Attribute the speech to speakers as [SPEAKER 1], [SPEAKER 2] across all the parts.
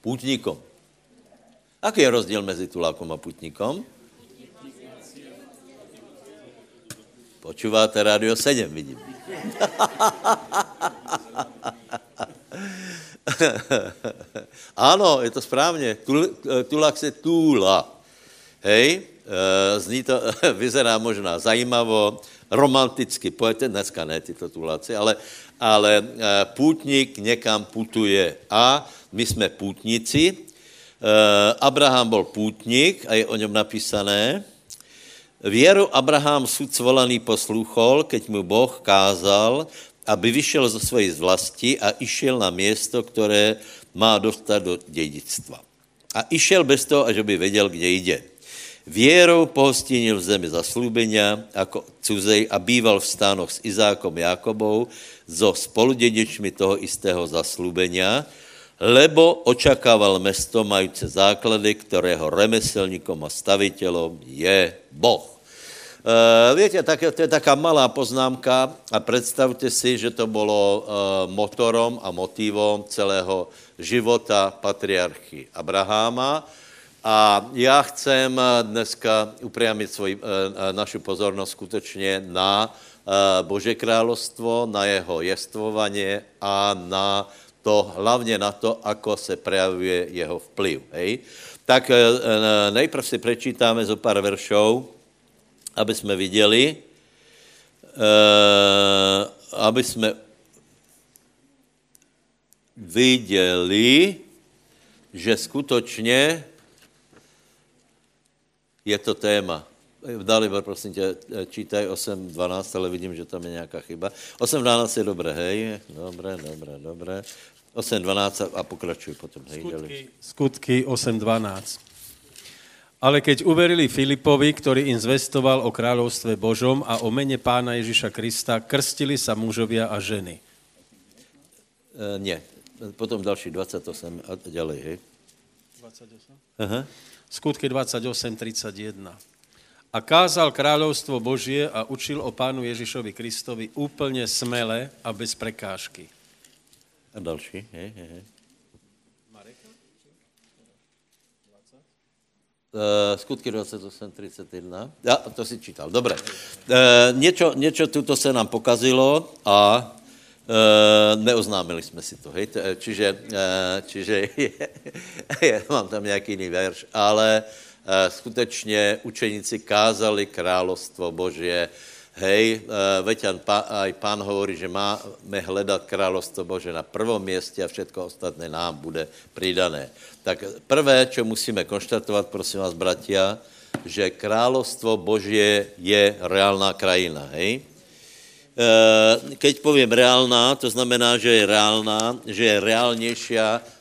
[SPEAKER 1] Pútnikom. Aký je rozdíl mezi tulákom a putníkom? Počúváte Rádio 7, vidím. ano, je to správně. tulák se túla. Hej, e, zní to, vyzerá možná zajímavo, romanticky pojete, dneska ne tyto tuláci, ale, ale e, půtník někam putuje a my jsme půtníci. E, Abraham byl půtník a je o něm napísané, Věru Abraham sud svolaný posluchol, keď mu Boh kázal, aby vyšel zo svojej vlasti a išel na město, které má dostat do dědictva. A išel bez toho, až by věděl, kde jde. Věrou pohostinil v zemi zaslúbenia jako cuzej a býval v stánoch s Izákom Jakobou, so spoludědičmi toho istého zaslúbenia, lebo očakával mesto mající základy, kterého remeselníkom a stavitelom je Boh. Uh, víte, tak, to je taká malá poznámka a představte si, že to bylo uh, motorom a motivom celého života patriarchy Abraháma. A já chcem dneska upriamit svoj, uh, našu pozornost skutečně na Bože královstvo, na jeho jestvovanie a na to, hlavně na to, ako se prejavuje jeho vplyv. Hej? Tak nejprv si prečítáme zo pár veršov, aby jsme viděli, aby jsme viděli, že skutečně je to téma. Dalibor, prosím tě, čítaj 8.12, ale vidím, že tam je nějaká chyba. 8.12 je dobré, hej? Dobré, dobré, dobré. 8.12 a pokračuj potom, hej?
[SPEAKER 2] Skutky, skutky 8.12. Ale keď uverili Filipovi, ktorý im zvestoval o kráľovstve Božom a o mene pána Ježíša Krista, krstili sa mužovia a ženy.
[SPEAKER 1] E, nie. Potom další 28 a ďalej, hej.
[SPEAKER 2] 28? Aha. Skutky 28, 31. A kázal kráľovstvo Božie a učil o pánu Ježišovi Kristovi úplne smele a bez prekážky.
[SPEAKER 1] A další, hej, hej, hej. Uh, skutky 28, 31. Ja, to si čítal, dobre. Uh, niečo, niečo tuto se nám pokazilo a uh, neoznámili jsme si to, hej? Čiže, uh, čiže je, je, mám tam nějaký jiný verš, ale uh, skutečně učeníci kázali královstvo Božie, hej, uh, veď aj pán hovorí, že máme hledat královstvo Bože na prvom městě a všetko ostatné nám bude pridané. Tak prvé, čo musíme konštatovat, prosím vás, bratia, že královstvo Božie je reálná krajina, hej? E, keď povím reálná, to znamená, že je reálná, že je reálnější,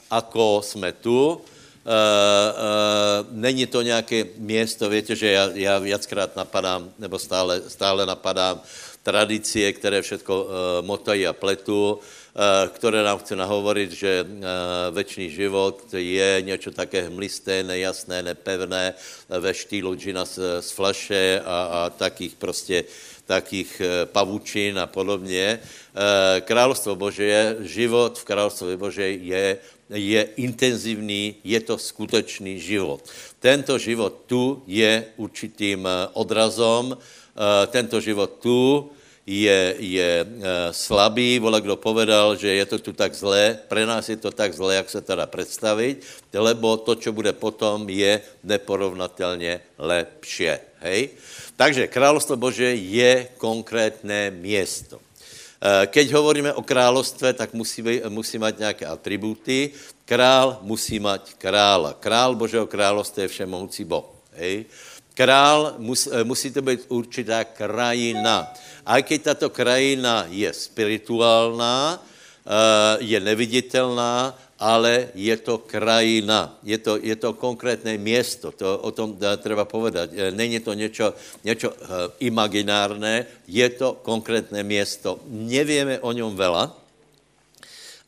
[SPEAKER 1] ako jsme tu. E, e, není to nějaké město, víte, že já, já viackrát napadám, nebo stále, stále napadám tradície, které všetko motají a pletu. Eh, které nám chce nahovoriť, že eh, večný život je něco také hmlisté, nejasné, nepevné, eh, ve štýlu džina z, z flaše a, a takých prostě takých pavučin a podobně. Královstvo Bože, život v království Bože je, je intenzivní, je to skutečný život. Tento život tu je určitým odrazom, tento život tu je, je eh, slabý, vole, kdo povedal, že je to tu tak zlé, pre nás je to tak zlé, jak se teda představit, lebo to, co bude potom, je neporovnatelně lepší. Hej? Takže královstvo Bože je konkrétné město. Keď hovoríme o královstve, tak musí, musí mať nějaké atributy. Král musí mať krála. Král Božího království je všemohoucí Boh. Hej? Král mus, eh, musí to být určitá krajina. A když tato krajina je spirituálná, eh, je neviditelná, ale je to krajina, je to, je to konkrétné město, to o tom treba povedať. Eh, není to něco, něco imaginárné, je to konkrétné město. Nevíme o něm vela,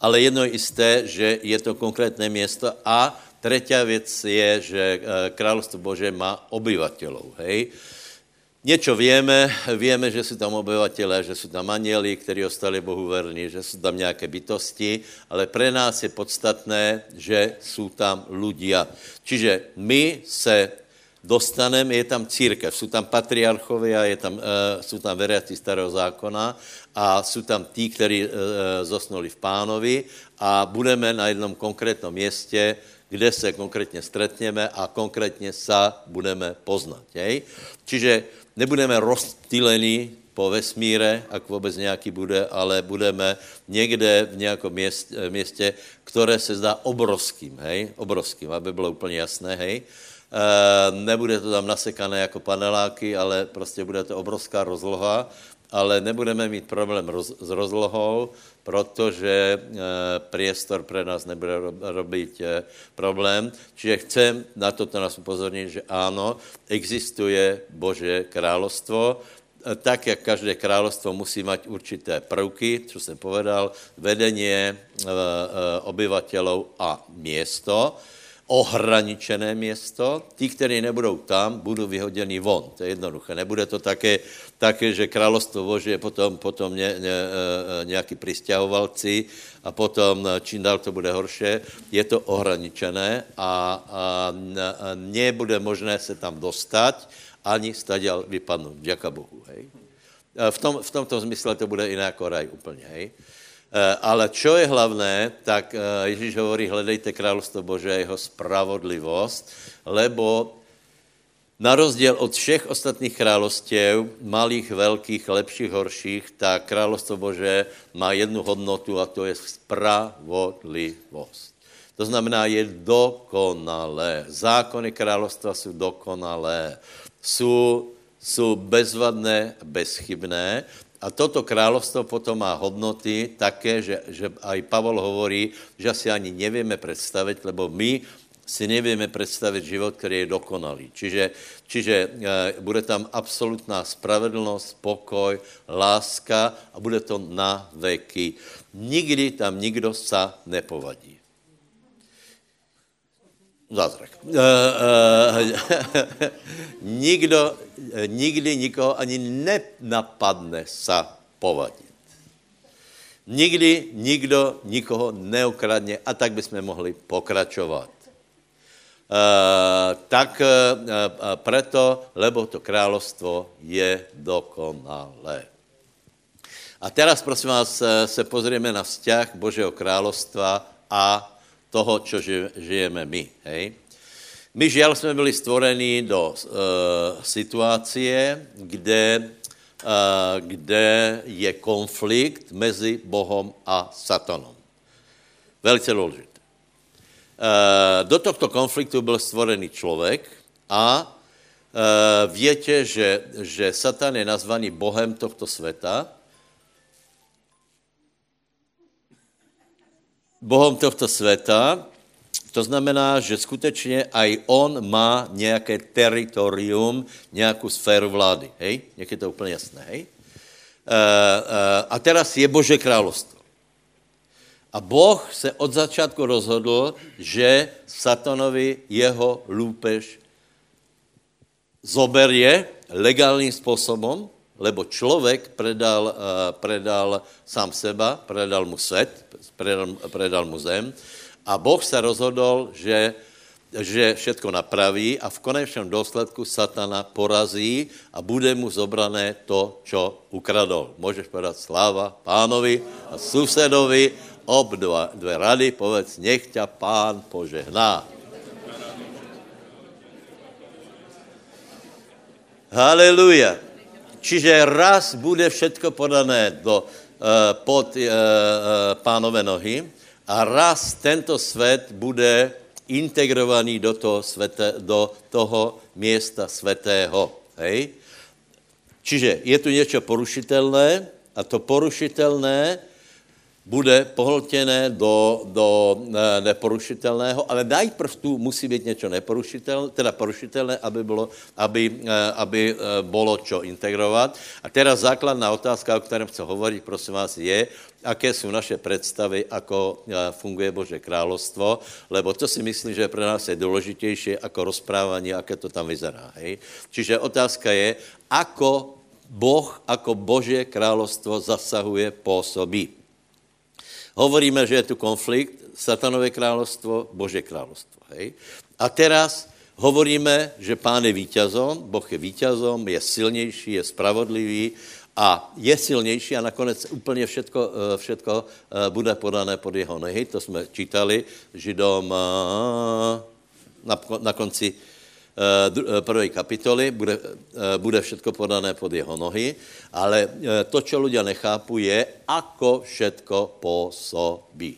[SPEAKER 1] ale jedno je isté, že je to konkrétné město a Třetí věc je, že královstvo Bože má obyvatelů, hej. Něco víme, víme, že jsou tam obyvatelé, že jsou tam anieli, kteří ostali Bohu verní, že jsou tam nějaké bytosti, ale pre nás je podstatné, že jsou tam ľudia. Čiže my se dostaneme, je tam církev, jsou tam patriarchovia, je tam, uh, jsou tam veriaci starého zákona a jsou tam tí, kteří uh, zosnuli v pánovi a budeme na jednom konkrétnom městě, kde se konkrétně stretneme a konkrétně sa budeme poznat. Jej? Čiže nebudeme rozptýlení po vesmíre, ak vůbec nějaký bude, ale budeme někde v nějakém městě, městě, které se zdá obrovským, hej, obrovským, aby bylo úplně jasné, hej. E, nebude to tam nasekané jako paneláky, ale prostě bude to obrovská rozloha, ale nebudeme mít problém roz, s rozlohou, protože e, priestor pre nás nebude robit e, problém. Čiže chcem na toto nás upozornit, že ano, existuje Bože královstvo, e, tak, jak každé královstvo musí mít určité prvky, co jsem povedal, vedení obyvatelů a město ohraničené město, ti, kteří nebudou tam, budou vyhoděni von. To je jednoduché. Nebude to také, také že královstvo Bože je potom, potom ně, ně, e, e, nějaký přistěhovalci a potom e, čím dál to bude horší. Je to ohraničené a, a, nebude možné se tam dostat, ani staděl vypadnout. Děka Bohu. Hej. V, tom, v tomto smysle to bude jiné jako raj úplně. Hej. Eh, ale čo je hlavné, tak eh, Ježíš hovorí, hledejte královstvo Bože a jeho spravodlivost, lebo na rozdíl od všech ostatních královstěv, malých, velkých, lepších, horších, tak královstvo Bože má jednu hodnotu a to je spravodlivost. To znamená, je dokonalé. Zákony královstva jsou dokonalé. Jsou, jsou bezvadné, bezchybné a toto královstvo potom má hodnoty také, že, že aj Pavol hovorí, že si ani nevíme představit, lebo my si nevíme představit život, který je dokonalý. Čiže, čiže e, bude tam absolutná spravedlnost, pokoj, láska a bude to na veky. Nikdy tam nikdo sa nepovadí. Zázrak. E, e, nikdo, nikdy nikoho ani nenapadne sa povadit. Nikdy nikdo nikoho neukradne a tak bychom mohli pokračovat. Tak preto, lebo to královstvo je dokonalé. A teraz, prosím vás, se pozrieme na vzťah Božího královstva a toho, čo žijeme my. Hej? My žiaľ jsme byli stvorení do uh, situácie, kde, uh, kde je konflikt mezi Bohom a Satanom. Velice důležité. Uh, do tohto konfliktu byl stvorený člověk a uh, větě, že, že Satan je nazvaný Bohem tohto světa, Bohom tohto světa, to znamená, že skutečně aj on má nějaké teritorium, nějakou sféru vlády. Hej? Jak je to úplně jasné, hej? E, e, a teraz je Bože královstvo. A Boh se od začátku rozhodl, že satanovi jeho lůpež zoberie legálním způsobem, lebo člověk predal, uh, predal sám seba, predal mu svět, predal, predal mu zem a Boh se rozhodl, že, že všetko napraví a v konečném důsledku satana porazí a bude mu zobrané to, čo ukradol. Můžeš povedat sláva pánovi a susedovi, ob dva, dvě rady, povedz, nech ťa pán požehná. Haleluja. Čiže raz bude všetko podané do, uh, pod uh, uh, pánové nohy a raz tento svět bude integrovaný do toho, svete, do toho města svatého. Čiže je tu něco porušitelné a to porušitelné bude pohltěné do, do neporušitelného, ale najprv tu musí být něco neporušitelné, teda porušitelné, aby bylo, aby, aby bylo čo integrovat. A teraz základná otázka, o kterém chci hovorit, prosím vás, je, aké jsou naše představy, ako funguje Bože královstvo, lebo to si myslím, že pro nás je důležitější jako rozprávání, aké to tam vyzerá. Hej? Čiže otázka je, ako Boh, ako Bože královstvo zasahuje, působí. Hovoríme, že je tu konflikt, satanové královstvo, Bože královstvo. Hej? A teraz hovoríme, že pán je vítězom, Boh je vítězom, je silnější, je spravodlivý a je silnější a nakonec úplně všetko, eh, všetko eh, bude podané pod jeho nohy. To jsme čítali Židom eh, na konci první kapitoly, bude, bude všetko podané pod jeho nohy, ale to, co lidé nechápu, je, ako všetko působí.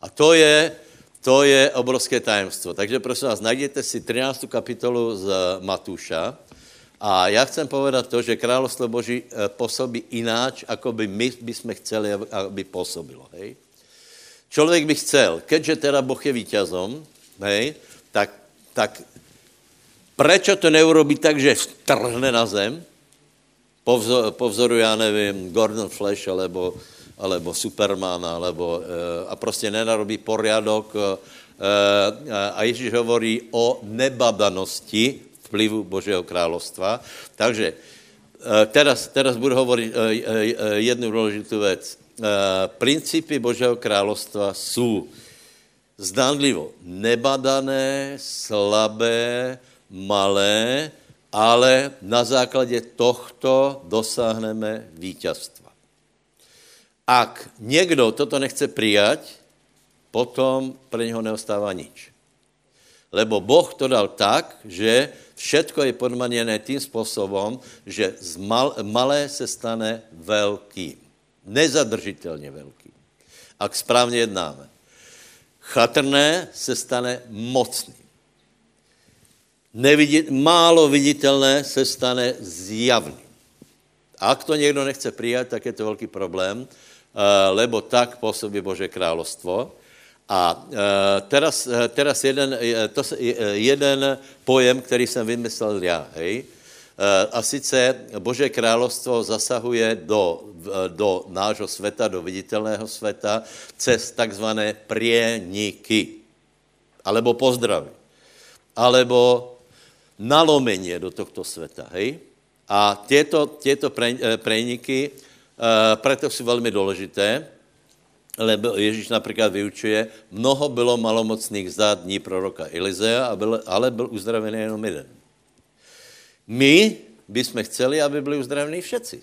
[SPEAKER 1] A to je, to je obrovské tajemstvo. Takže prosím vás, najděte si 13. kapitolu z Matuša, a já chcem povedat to, že královstvo Boží eh, působí ináč, ako by my bychom chceli, aby působilo. Hej? Člověk by chcel, keďže teda Boh je vítězom, hej, tak, tak prečo to neurobí tak, že strhne na zem, po, vzoru, po vzoru, já nevím, Gordon Flash, alebo, alebo Superman, alebo, eh, a prostě nenarobí poriadok. Eh, a Ježíš hovorí o nebadanosti vplyvu Božího královstva. Takže eh, teraz, teraz budu hovorit eh, eh, jednu důležitou věc. Principy Božího královstva jsou zdánlivo nebadané, slabé, malé, ale na základě tohto dosáhneme vítězstva. Ak někdo toto nechce přijat, potom pro něho neostává nič. Lebo Boh to dal tak, že Všetko je podmaněné tím způsobem, že z mal, malé se stane velkým. Nezadržitelně velkým. Ak správně jednáme. Chatrné se stane mocným. Nevidit, málo viditelné se stane zjavným. A ak to někdo nechce přijat, tak je to velký problém, eh, lebo tak působí Bože královstvo. A e, teraz, e, teraz jeden, to, jeden pojem, který jsem vymyslel já, hej, a sice Bože královstvo zasahuje do, do nášho světa, do viditelného světa, cez takzvané prieniky, alebo pozdravy, alebo nalomenie do tohto světa, hej. A těto, těto preniky, preto jsou velmi důležité, lebo Ježíš například vyučuje, mnoho bylo malomocných za dní proroka Elizea, ale byl uzdravený jenom jeden. My bychom chceli, aby byli uzdravení všetci.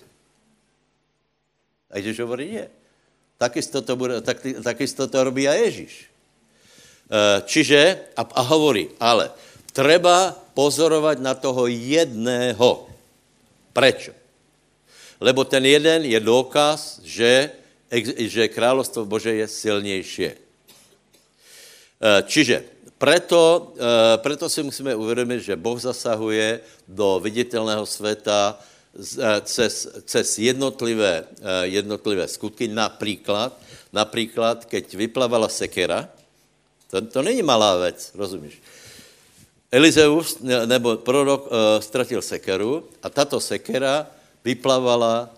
[SPEAKER 1] A Ježíš hovorí, nie. Takisto to, bude, tak, takisto to robí a Ježíš. E, čiže, a, a hovorí, ale treba pozorovat na toho jedného. Prečo? Lebo ten jeden je důkaz, že že královstvo Bože je silnější. Eh, čiže preto, eh, preto si musíme uvědomit, že Boh zasahuje do viditelného světa eh, cez, cez jednotlivé, jednotlivé skutky. Například, například, keď vyplavala sekera, to, to není malá věc, rozumíš? Elizeus nebo prorok ztratil sekeru a tato sekera vyplavala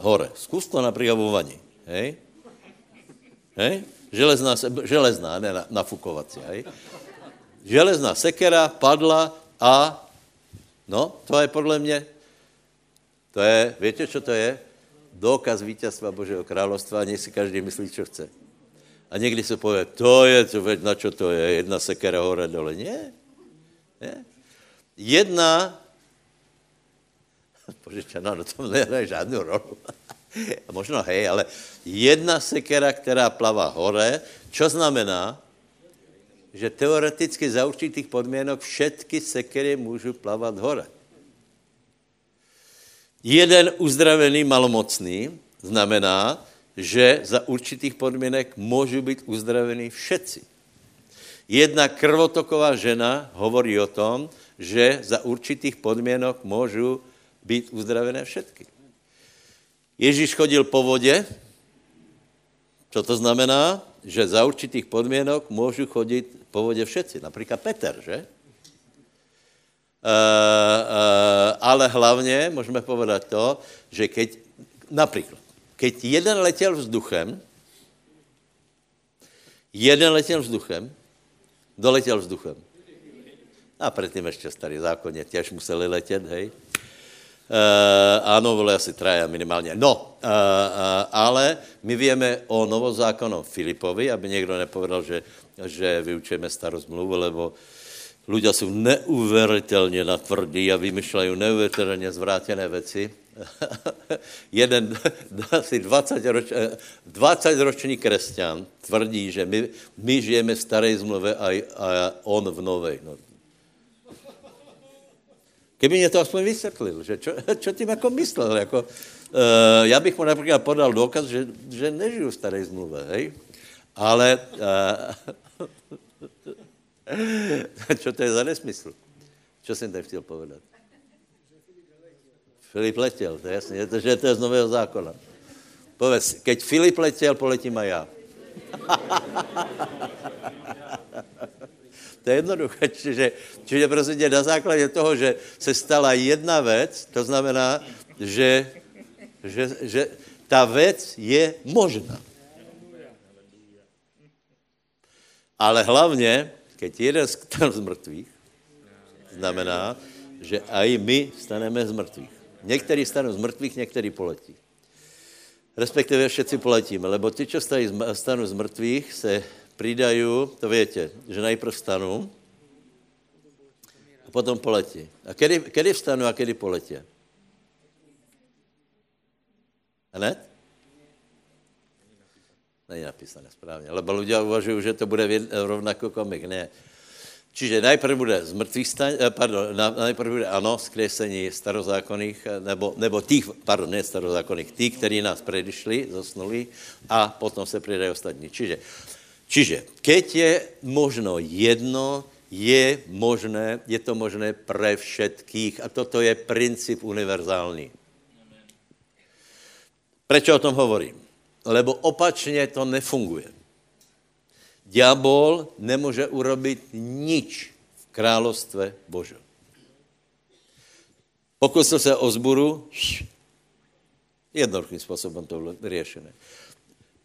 [SPEAKER 1] hore. Zkus to například vo vani. Hej? Hej? Železná, železná, ne na, nafukovací, hej? Železná sekera padla a no, to je podle mě, to je, víte, co to je? Dokaz vítězstva Božího královstva a si každý myslí, co chce. A někdy se pově, to je, co, na čo to je, jedna sekera hore dole. Ne, Jedna, Bože, na no, tom nehraje žádnou rolu. Možno hej, ale jedna sekera, která plavá hore, čo znamená? Že teoreticky za určitých podmínek všetky sekery můžu plavat hore. Jeden uzdravený malomocný znamená, že za určitých podmínek můžu být uzdravený všetci. Jedna krvotoková žena hovorí o tom, že za určitých podmínek můžu být uzdravené všetky. Ježíš chodil po vodě Co to znamená? Že za určitých podmínok můžu chodit po vodě všetci. Například Peter, že? Uh, uh, ale hlavně můžeme povedat to, že keď, například, keď jeden letěl vzduchem, jeden letěl vzduchem, doletěl vzduchem. A předtím ještě starý zákonně těž museli letět, hej. Uh, ano, byli asi traja minimálně. No, uh, uh, ale my víme o novozákonom Filipovi, aby někdo nepovedal, že, že vyučujeme starou zmluvu, lebo ľudia jsou neuvěřitelně natvrdí a vymýšlejí neuvěřitelně zvrátěné věci. Jeden asi 20, roč, 20 ročný křesťan tvrdí, že my, my žijeme v staré zmluve a, a on v nové. No, Kdyby mě to aspoň vysvětlil, že čo, čo tím jako myslel, jako, uh, já bych mu například podal důkaz, že, že nežiju v staré zmluve, hej? Ale uh, čo to je za nesmysl? Čo jsem tady chtěl povedat? Filip letěl, to je jasně, to, že to je z nového zákona. Povedz, keď Filip letěl, poletím a já. To je jednoduché. Čiže, čiže prostě na základě toho, že se stala jedna věc, to znamená, že, že, že ta věc je možná. Ale hlavně, keď jeden stan z mrtvých, znamená, že i my staneme z mrtvých. Někteří stanou z mrtvých, někteří poletí. Respektive všetci poletíme, lebo ty, čo stanou z mrtvých, se přidají, to větě, že najprv vstanu a potom poletí. A kedy, kedy vstanu a kedy poletí? Hned? Není napísané správně, lebo lidé uvažují, že to bude rovnako komik. Ne. Čiže najprv bude z mrtvých staň, eh, pardon, najprv bude ano, skresení starozákonných, eh, nebo, nebo těch, pardon, ne starozákonných, tí, kteří nás predišli, zosnuli a potom se přidají ostatní. Čiže Čiže keď je možno jedno, je možné, je to možné pre všetkých a toto je princip univerzální. Proč o tom hovorím? Lebo opačně to nefunguje. Diabol nemůže urobit nič v královstve Božom. Pokusil se o zburu, jednoduchým způsobem to bylo vyřešené.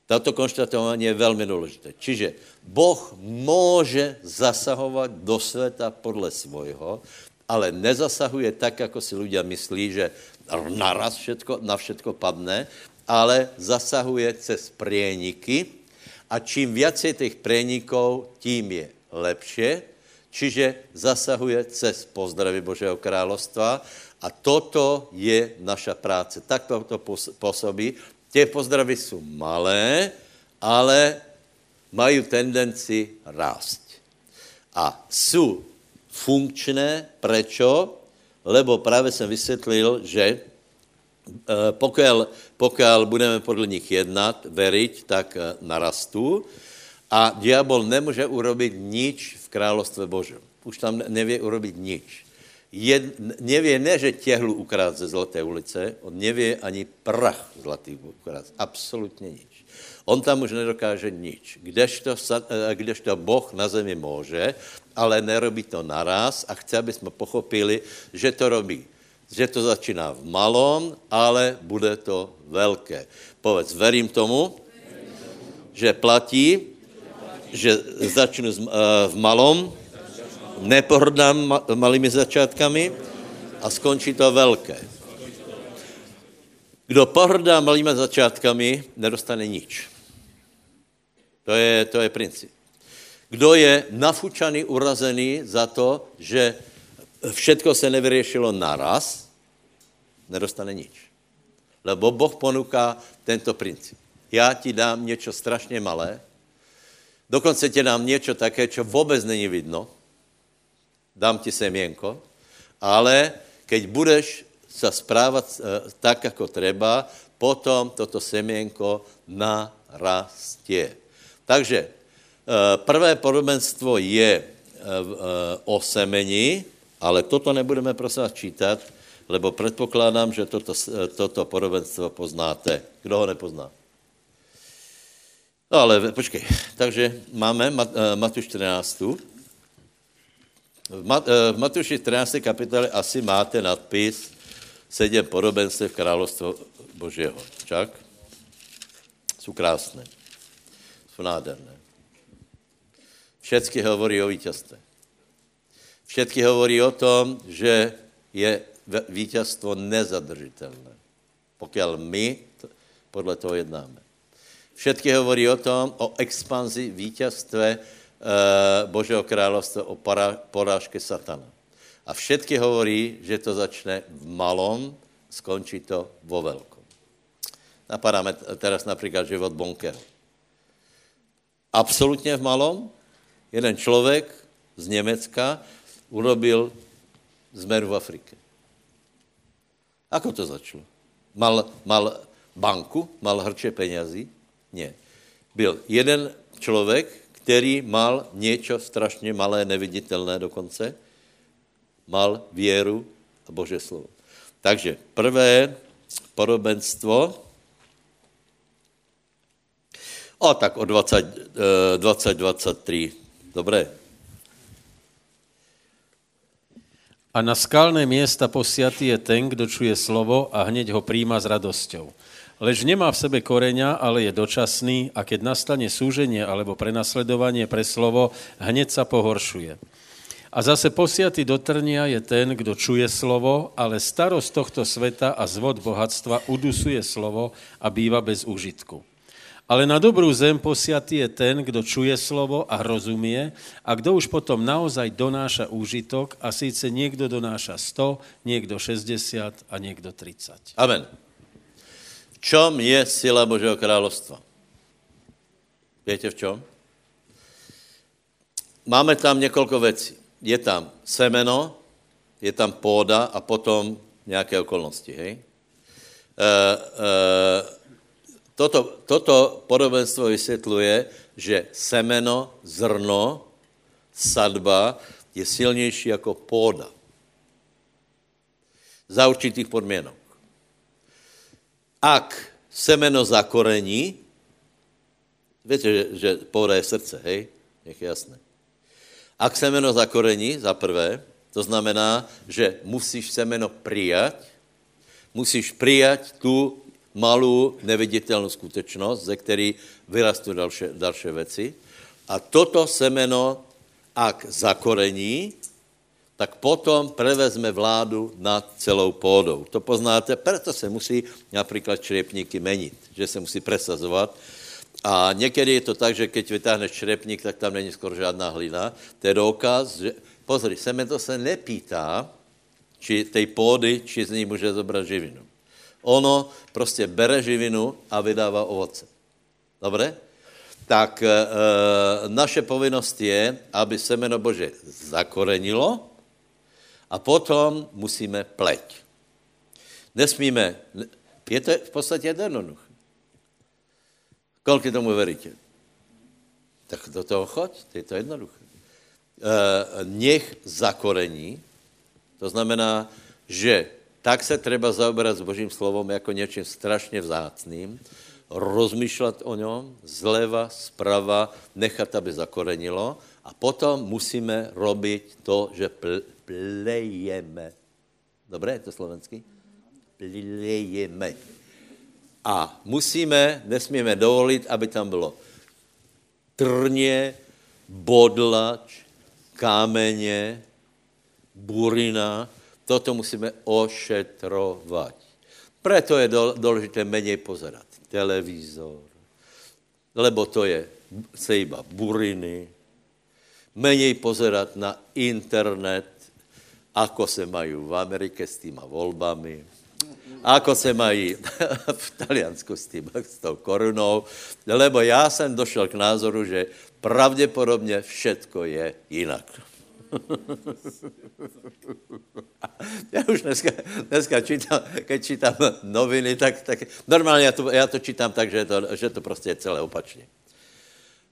[SPEAKER 1] Tato konštatování je velmi důležité. Čiže Boh může zasahovat do světa podle svojho, ale nezasahuje tak, jako si lidé myslí, že naraz všetko, na všetko padne, ale zasahuje cez prieniky a čím více těch prienikov, tím je lepší, čiže zasahuje cez pozdravy Božího královstva a toto je naša práce. Tak to působí Těch pozdravy jsou malé, ale mají tendenci rást. A jsou funkčné, prečo? Lebo právě jsem vysvětlil, že pokud, pokud budeme podle nich jednat, veriť, tak eh, narastú. A diabol nemůže urobit nič v královstve Božom. Už tam nevě urobit nič jed, nevě ne, že těhlu ukrát ze Zlaté ulice, on nevě ani prach zlatý ukrát. Absolutně nič. On tam už nedokáže nič. Kdežto, eh, kdežto Boh na zemi může, ale nerobí to naraz a chce, aby jsme pochopili, že to robí. Že to začíná v malom, ale bude to velké. Povedz, verím tomu, že platí, že začnu eh, v malom, nepohrdám malými začátkami a skončí to velké. Kdo pohrdá malými začátkami, nedostane nič. To je, to je princip. Kdo je nafučaný, urazený za to, že všetko se nevyřešilo naraz, nedostane nič. Lebo Boh ponuká tento princip. Já ti dám něco strašně malé, dokonce ti dám něco také, čo vůbec není vidno, dám ti semienko, ale keď budeš sa správať e, tak, ako treba, potom toto semienko narastie. Takže e, prvé podobenstvo je e, o semení, ale toto nebudeme prosím vás čítat, lebo předpokládám, že toto, toto podobenstvo poznáte. Kdo ho nepozná? No ale počkej, takže máme Mat, uh, Matuš 14. V, Mat, uh, v Matuši 13. kapitole asi máte nadpis sedm podobenstv královstva Božího. Čak? Jsou krásné. Jsou nádherné. Všetky hovorí o vítězstve. Všetky hovorí o tom, že je vítězstvo nezadržitelné. Pokud my podle toho jednáme. Všetky hovorí o tom, o expanzi vítězstve e, Božího královstva, o porážke satana. A všetky hovorí, že to začne v malom, skončí to vo velkom. Napadáme teraz například život Bonkera. Absolutně v malom. Jeden člověk z Německa urobil zmeru v Afrike. Ako to začalo? Mal, mal banku, mal hrče penězí? Ne. Byl jeden člověk, který mal něco strašně malé, neviditelné dokonce, mal věru a Bože slovo. Takže prvé podobenstvo, o tak o 20, 20 23. Dobré.
[SPEAKER 2] A na skalné města posiatý je ten, kdo čuje slovo a hneď ho príjma s radosťou. Lež nemá v sebe koreňa, ale je dočasný a keď nastane súženie alebo prenasledovanie pre slovo, hneď sa pohoršuje. A zase posiatý do trnia je ten, kdo čuje slovo, ale starost tohto sveta a zvod bohatstva udusuje slovo a býva bez užitku. Ale na dobrú zem posiatý je ten, kdo čuje slovo a rozumie a kdo už potom naozaj donáša úžitok a síce niekto donáša 100, niekto 60 a niekto 30.
[SPEAKER 1] Amen. V čom je sila Božího královstva? Víte v čom? Máme tam několik věcí. Je tam semeno, je tam půda a potom nějaké okolnosti, hej? E, e, Toto, toto podobenstvo vysvětluje, že semeno, zrno, sadba je silnější jako půda. Za určitých podmínek. Ak semeno zakorení, víte, že, že půda je srdce, hej? Nech je jasné. Ak semeno zakorení, za prvé, to znamená, že musíš semeno přijat, musíš přijat tu malou neviditelnou skutečnost, ze které vyrastou další, další věci. A toto semeno, ak zakorení, tak potom prevezme vládu nad celou půdou. To poznáte, proto se musí například črepníky menit, že se musí presazovat. A někdy je to tak, že keď vytáhneš črepník, tak tam není skoro žádná hlina. To je důkaz, že, pozri, semeno se nepýtá, či tej půdy, či z ní může zobrat živinu. Ono prostě bere živinu a vydává ovoce. Dobře? Tak e, naše povinnost je, aby semeno Bože zakorenilo a potom musíme pleť. Nesmíme, je to v podstatě jednoduché. Kolik tomu veríte? Tak do toho choď, je to jednoduché. E, nech zakorení, to znamená, že tak se třeba zaoberat s Božím slovom jako něčím strašně vzácným, rozmýšlet o něm zleva, zprava, nechat, aby zakorenilo a potom musíme robit to, že pl- plejeme. Dobré, je to slovenský? Plejeme. A musíme, nesmíme dovolit, aby tam bylo trně, bodlač, kámeně, burina, Toto musíme ošetrovat. Proto je důležité méně pozerat televizor, lebo to je se iba buriny, méně pozerat na internet, ako se mají v Amerike s týma volbami, ako se mají v Taliansku s, tým, s tou korunou, lebo já jsem došel k názoru, že pravděpodobně všetko je jinak. Já už dneska, dneska čítám, keď čítám noviny, tak, tak normálně já to, já to čítám tak, že to, že to prostě je celé opačně.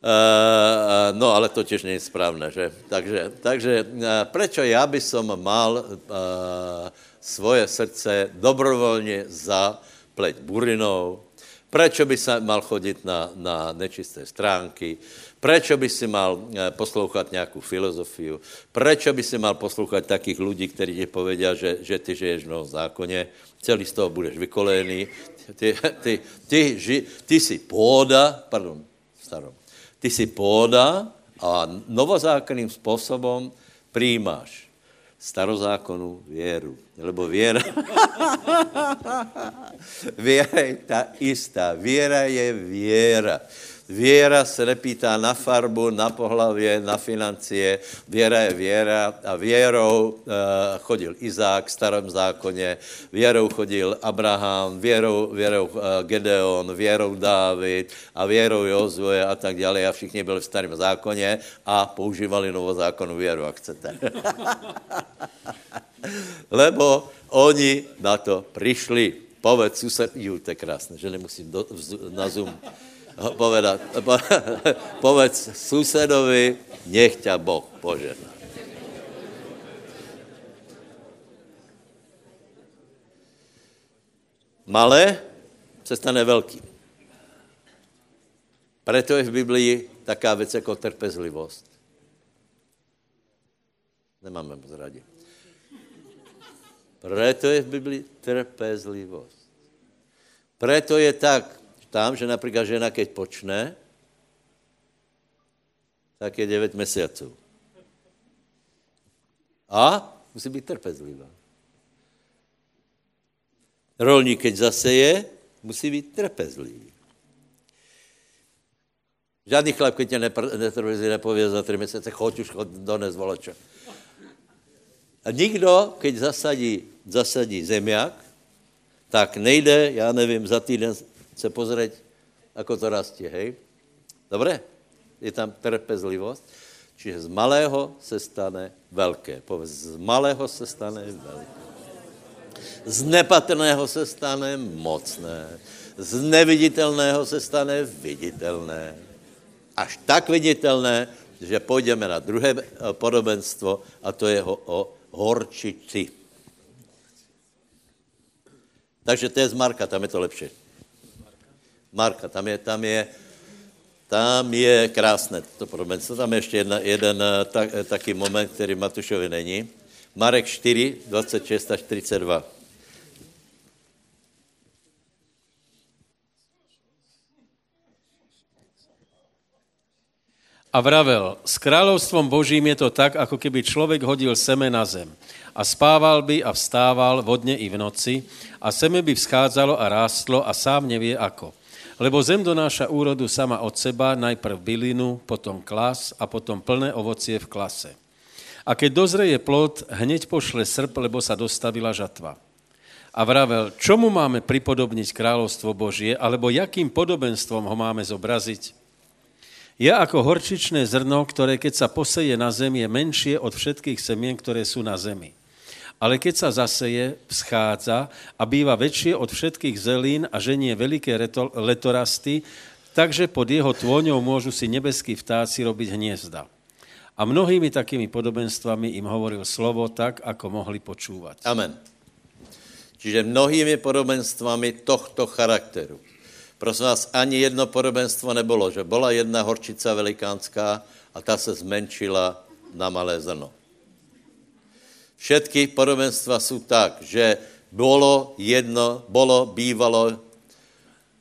[SPEAKER 1] Uh, no, ale to těž není správné, že? Takže, takže uh, prečo já by som mal uh, svoje srdce dobrovolně zapleť burinou, Prečo by se mal chodit na, na nečisté stránky? Prečo by si mal eh, poslouchat nějakou filozofii? Prečo by si mal poslouchat takých lidí, kteří ti povedí, že, že ty žiješ v zákoně, celý z toho budeš vykolený, ty, ty, ty, ži, ty jsi půda, pardon, starom, ty jsi půda a novozákonným způsobem přijímáš starozákonu věru. Lebo věra, věra je ta istá. Věra je věra. Věra se nepýtá na farbu, na pohlavě, na financie. Věra je věra a věrou uh, chodil Izák v starém zákoně, věrou chodil Abraham, věrou, věrou uh, Gedeon, věrou Dávid a věrou Jozue a tak dále. A všichni byli v starém zákoně a používali novozákonu věru, jak chcete. Lebo oni na to přišli. Povedz ju, to je krásné, že nemusím do, na Zoom povedat, povedz susedovi, nech ťa Boh požehná. Malé se stane velký. Proto je v Biblii taká věc jako trpezlivost. Nemáme moc rádi. Proto je v Biblii trpezlivost. Proto je tak, tam, že například žena, keď počne, tak je 9 měsíců. A musí být trpezlivá. Rolník, keď zaseje, musí být trpezlivý. Žádný chlap, keď tě netrpezlivý nepově za tři měsíce, choď už chod dones volača. A nikdo, keď zasadí, zasadí zemiak, tak nejde, já nevím, za týden se pozrieť, ako to rastie, hej? Dobre? Je tam trpezlivost. Čiže z malého se stane velké. Povedz, z malého se stane velké. Z nepatrného se stane mocné. Z neviditelného se stane viditelné. Až tak viditelné, že půjdeme na druhé podobenstvo a to je ho, o horčici. Takže to je z Marka, tam je to lepší. Marka, tam je, tam je, tam je krásné to podobenstvo. Tam je ještě jedna, jeden eh, tak, eh, taký moment, který Matušovi není. Marek 4, 26 až 42.
[SPEAKER 2] A vravel, s královstvom božím je to tak, ako keby člověk hodil seme na zem. A spával by a vstával vodně i v noci a seme by vzchádzalo a rástlo a sám nevie ako. Lebo zem donáša úrodu sama od seba, najprv bylinu, potom klas a potom plné ovocie v klase. A keď dozreje plod, hneď pošle srp, lebo sa dostavila žatva. A vravel, čomu máme pripodobniť kráľovstvo Božie, alebo jakým podobenstvom ho máme zobraziť? Je ako horčičné zrno, ktoré keď sa poseje na zem, je menšie od všetkých semien, ktoré sú na zemi ale keď sa zaseje, vzchádza a býva väčšie od všetkých zelín a ženie veliké letorasty, takže pod jeho tvoňou môžu si nebeskí vtáci robiť hniezda. A mnohými takými podobenstvami im hovoril slovo tak, ako mohli počúvať.
[SPEAKER 1] Amen. Čiže mnohými podobenstvami tohto charakteru. Prosím vás, ani jedno podobenstvo nebylo, že byla jedna horčica velikánská a ta se zmenšila na malé zrno. Všetky podobenstva jsou tak, že bylo jedno, bylo, bývalo,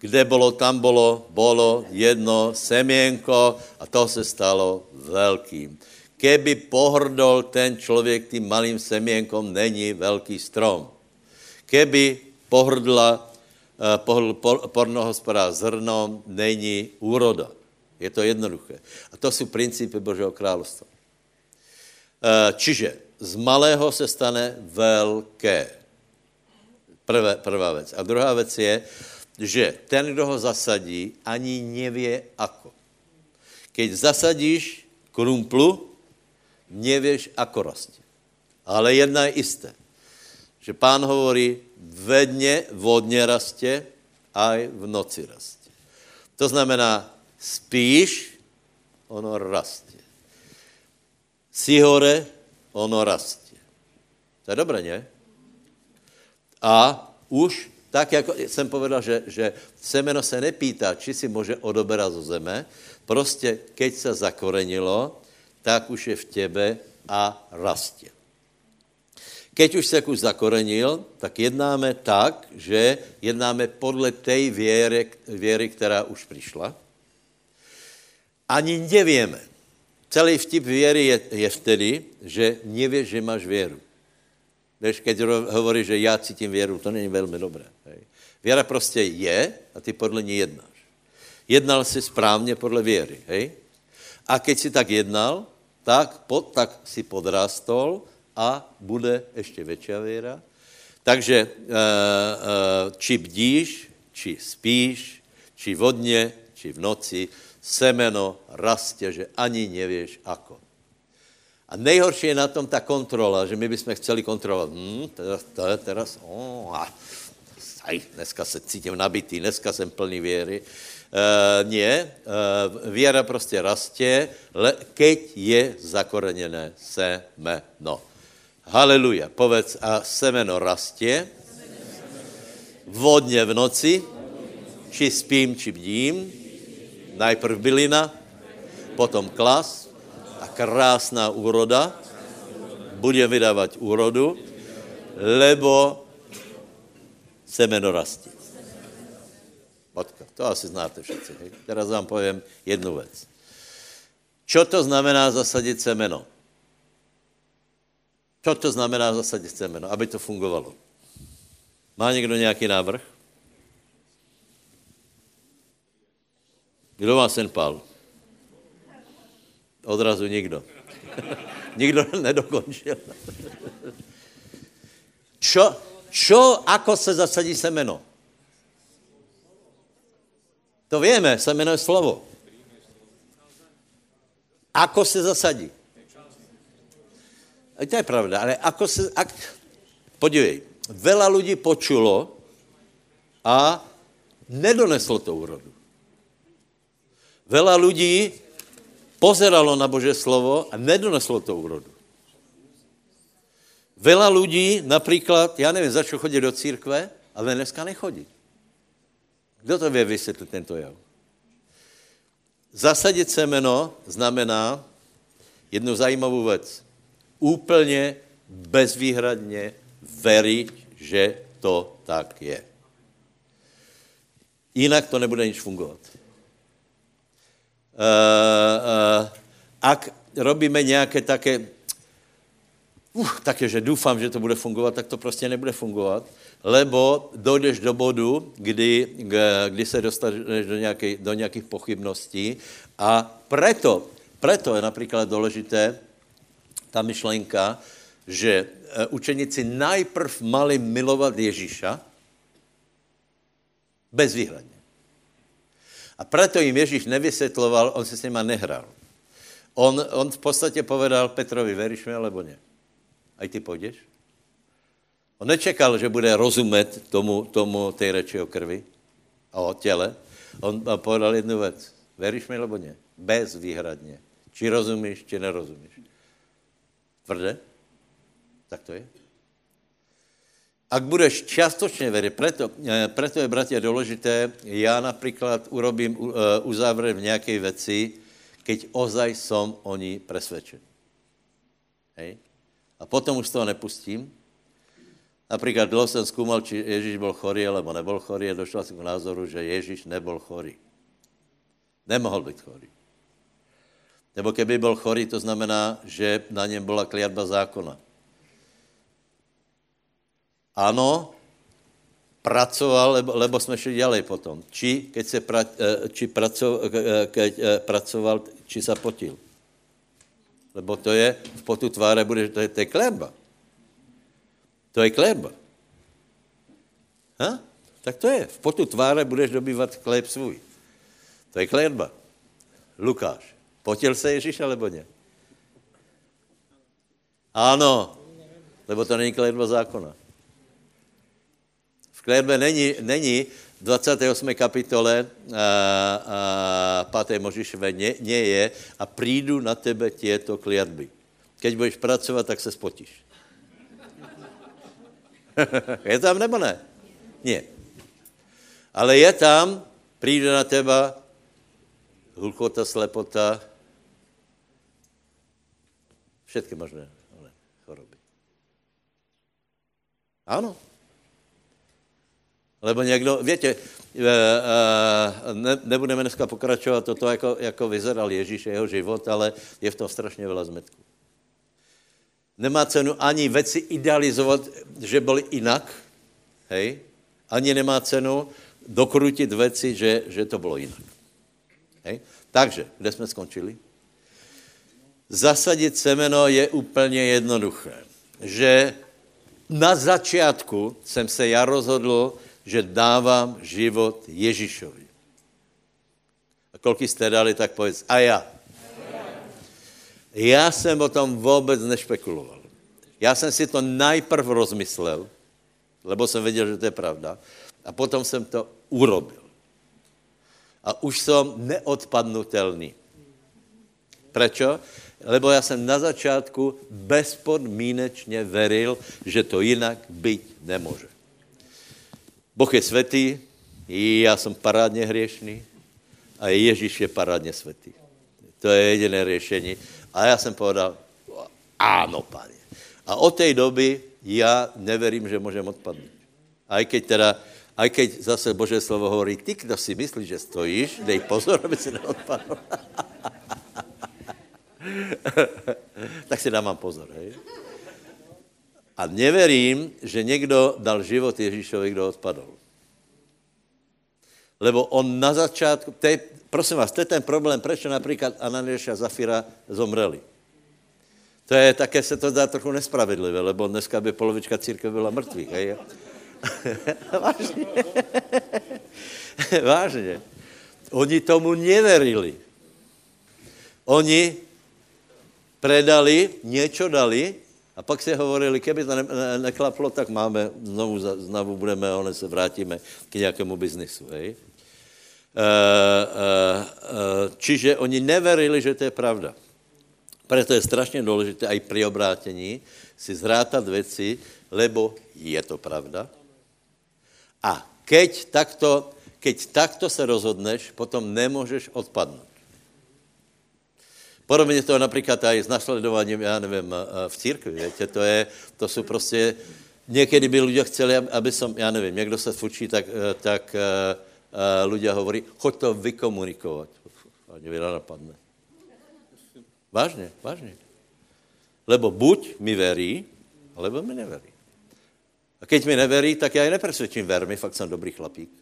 [SPEAKER 1] kde bylo, tam bylo, bylo jedno semienko a to se stalo velkým. Keby pohrdol ten člověk tím malým semienkom, není velký strom. Keby pohrdla, eh, pohrdl pornohospodář zrnom, není úroda. Je to jednoduché. A to jsou principy Božího královstva. Eh, čiže z malého se stane velké. Prvé, prvá věc. A druhá věc je, že ten, kdo ho zasadí, ani nevě ako. Keď zasadíš krumplu, nevěš, ako rastě. Ale jedna je isté, že pán hovorí, ve dně vodně rastě, a v noci rastě. To znamená, spíš, ono rastě. Si hore, ono rastě. To je dobré, ne? A už Tak, jako jsem povedal, že, že semeno se nepýtá, či si může odoberat zo zeme, prostě, keď se zakorenilo, tak už je v těbe a rastě. Keď už se kus zakorenil, tak jednáme tak, že jednáme podle té věry, věry, která už přišla. Ani nevíme. Celý vtip věry je, je vtedy, že nevíš, že máš věru. Víš, keď hovorí, že já cítím věru, to není velmi dobré. Hej. Věra prostě je a ty podle ní jednáš. Jednal jsi správně podle věry. Hej? A keď si tak jednal, tak, pod, tak si podrástol a bude ještě větší věra. Takže e, e, či bdíš, či spíš, či vodně, či v noci, semeno rastě, že ani nevíš ako. A nejhorší je na tom ta kontrola, že my bychom chceli kontrolovat. Hmm, teraz, teraz, teraz oh, a, aj, dneska se cítím nabitý, dneska jsem plný věry. Uh, nie, uh, věra prostě rastě, le, keď je zakoreněné semeno. Haleluja. Povedz, a semeno rastě, vodně v noci, či spím, či bdím, najprv bylina, potom klas a krásná úroda, bude vydávat úrodu, lebo semeno rastí. To asi znáte všichni. Hej? Teraz vám povím jednu věc. Čo to znamená zasadit semeno? Co to znamená zasadit semeno, aby to fungovalo? Má někdo nějaký návrh? Kdo má sen pál? Odrazu nikdo. nikdo nedokončil. čo, čo, ako se zasadí semeno? To víme, semeno je slovo. Ako se zasadí? To je pravda, ale ako se... Ak, podívej, vela lidí počulo a nedoneslo to úrodu. Vela lidí pozeralo na Bože slovo a nedoneslo to úrodu. Vela lidí, například, já nevím, začal chodit do církve, ale dneska nechodí. Kdo to vie vysvětlit tento jav? Zasadit semeno znamená jednu zajímavou věc úplně bezvýhradně veriť, že to tak je. Jinak to nebude nič fungovat. Uh, uh, ak robíme nějaké také, uh, také, že doufám, že to bude fungovat, tak to prostě nebude fungovat, lebo dojdeš do bodu, kdy, kdy se dostaneš do, nějakej, do nějakých pochybností a preto, preto je například důležité, ta myšlenka, že eh, učeníci najprv mali milovat Ježíša bezvýhledně. A proto jim Ježíš nevysvětloval, on se s nima nehral. On, on v podstatě povedal Petrovi, veríš mi, alebo ne? A ty půjdeš? On nečekal, že bude rozumet tomu, tomu té reči o krvi a o těle. On povedal jednu věc. Veríš mi, alebo ne? Bezvýhradně. Či rozumíš, či nerozumíš. Tvrdé? Tak to je. Ak budeš častočně věřit, preto, eh, preto je, bratia, důležité, já například urobím uh, uzávěr v nějaké věci, keď ozaj som o ní presvedčen. Hej? A potom už toho nepustím. Například dlouho jsem zkoumal, či Ježíš byl chorý, alebo nebyl chorý a došel jsem k názoru, že Ježíš nebyl chorý. Nemohl být chorý. Nebo keby byl chorý, to znamená, že na něm byla kliatba zákona. Ano, pracoval, lebo, lebo jsme šli dělej potom. Či, keď se pra, eh, či praco, eh, keď eh, pracoval, či se potil. Lebo to je, v potu tváře bude, to je, to je klerba. To je klerba. Ha? Tak to je. V potu tváře budeš dobývat chléb svůj. To je klerba. Lukáš. Potil se Ježíš, alebo ne? Ano, lebo to není klédba zákona. V klédbe není, není v 28. kapitole a, a 5. Možišové ne, ne je a přijdu na tebe těto kliatby. Keď budeš pracovat, tak se spotíš. je tam nebo ne? Ne. Ale je tam, přijde na teba hulkota, slepota, všetky možné choroby. Ano. Lebo někdo, větě, eh, eh, ne, nebudeme dneska pokračovat toto, jako, jako vyzeral Ježíš, jeho život, ale je v tom strašně veľa zmetku. Nemá cenu ani věci idealizovat, že byly jinak, hej, ani nemá cenu dokrutit věci, že, že to bylo jinak. Hej. Takže, kde jsme skončili? Zasadit semeno je úplně jednoduché. Že na začátku jsem se já rozhodl, že dávám život Ježíšovi. A kolik jste dali, tak povedz, a já. Já jsem o tom vůbec nešpekuloval. Já jsem si to najprv rozmyslel, lebo jsem věděl, že to je pravda, a potom jsem to urobil. A už jsem neodpadnutelný. Prečo? Lebo já jsem na začátku bezpodmínečně veril, že to jinak být nemůže. Boh je svatý, já jsem parádně hriešný a Ježíš je parádně svatý. To je jediné řešení. A já jsem povedal, áno, pane. A od té doby já neverím, že můžem odpadnout. Aj keď teda, aj keď zase Bože slovo hovorí, ty, kdo si myslí, že stojíš, dej pozor, aby si neodpadl. tak si dávám pozor, hej. A neverím, že někdo dal život Ježíšovi, kdo odpadl. Lebo on na začátku, te, prosím vás, to je ten problém, proč například Ananiáš a Zafira zomreli. To je, také se to zdá trochu nespravedlivé, lebo dneska by polovička církve byla mrtvých, hej? Vážně. Vážně. Oni tomu neverili. Oni predali, něco dali a pak si hovorili, keby to ne, ne, neklaplo, tak máme, znovu, znovu budeme, one se vrátíme k nějakému biznisu. Hej? E, e, čiže oni neverili, že to je pravda. Proto je strašně důležité i při obrátění si zrátat věci, lebo je to pravda. A keď takto, keď takto se rozhodneš, potom nemůžeš odpadnout. Podobně to například i s nasledováním, já nevím, v církvi, větě, to, je, to jsou prostě, někdy by lidé chceli, aby som, já nevím, někdo se fučí, tak, eh, tak lidé hovorí, choď to vykomunikovat. Ani mi napadne. Vážně, vážně. Lebo buď mi verí, alebo mi neverí. A keď mi neverí, tak já je nepresvědčím, ver mi, fakt jsem dobrý chlapík.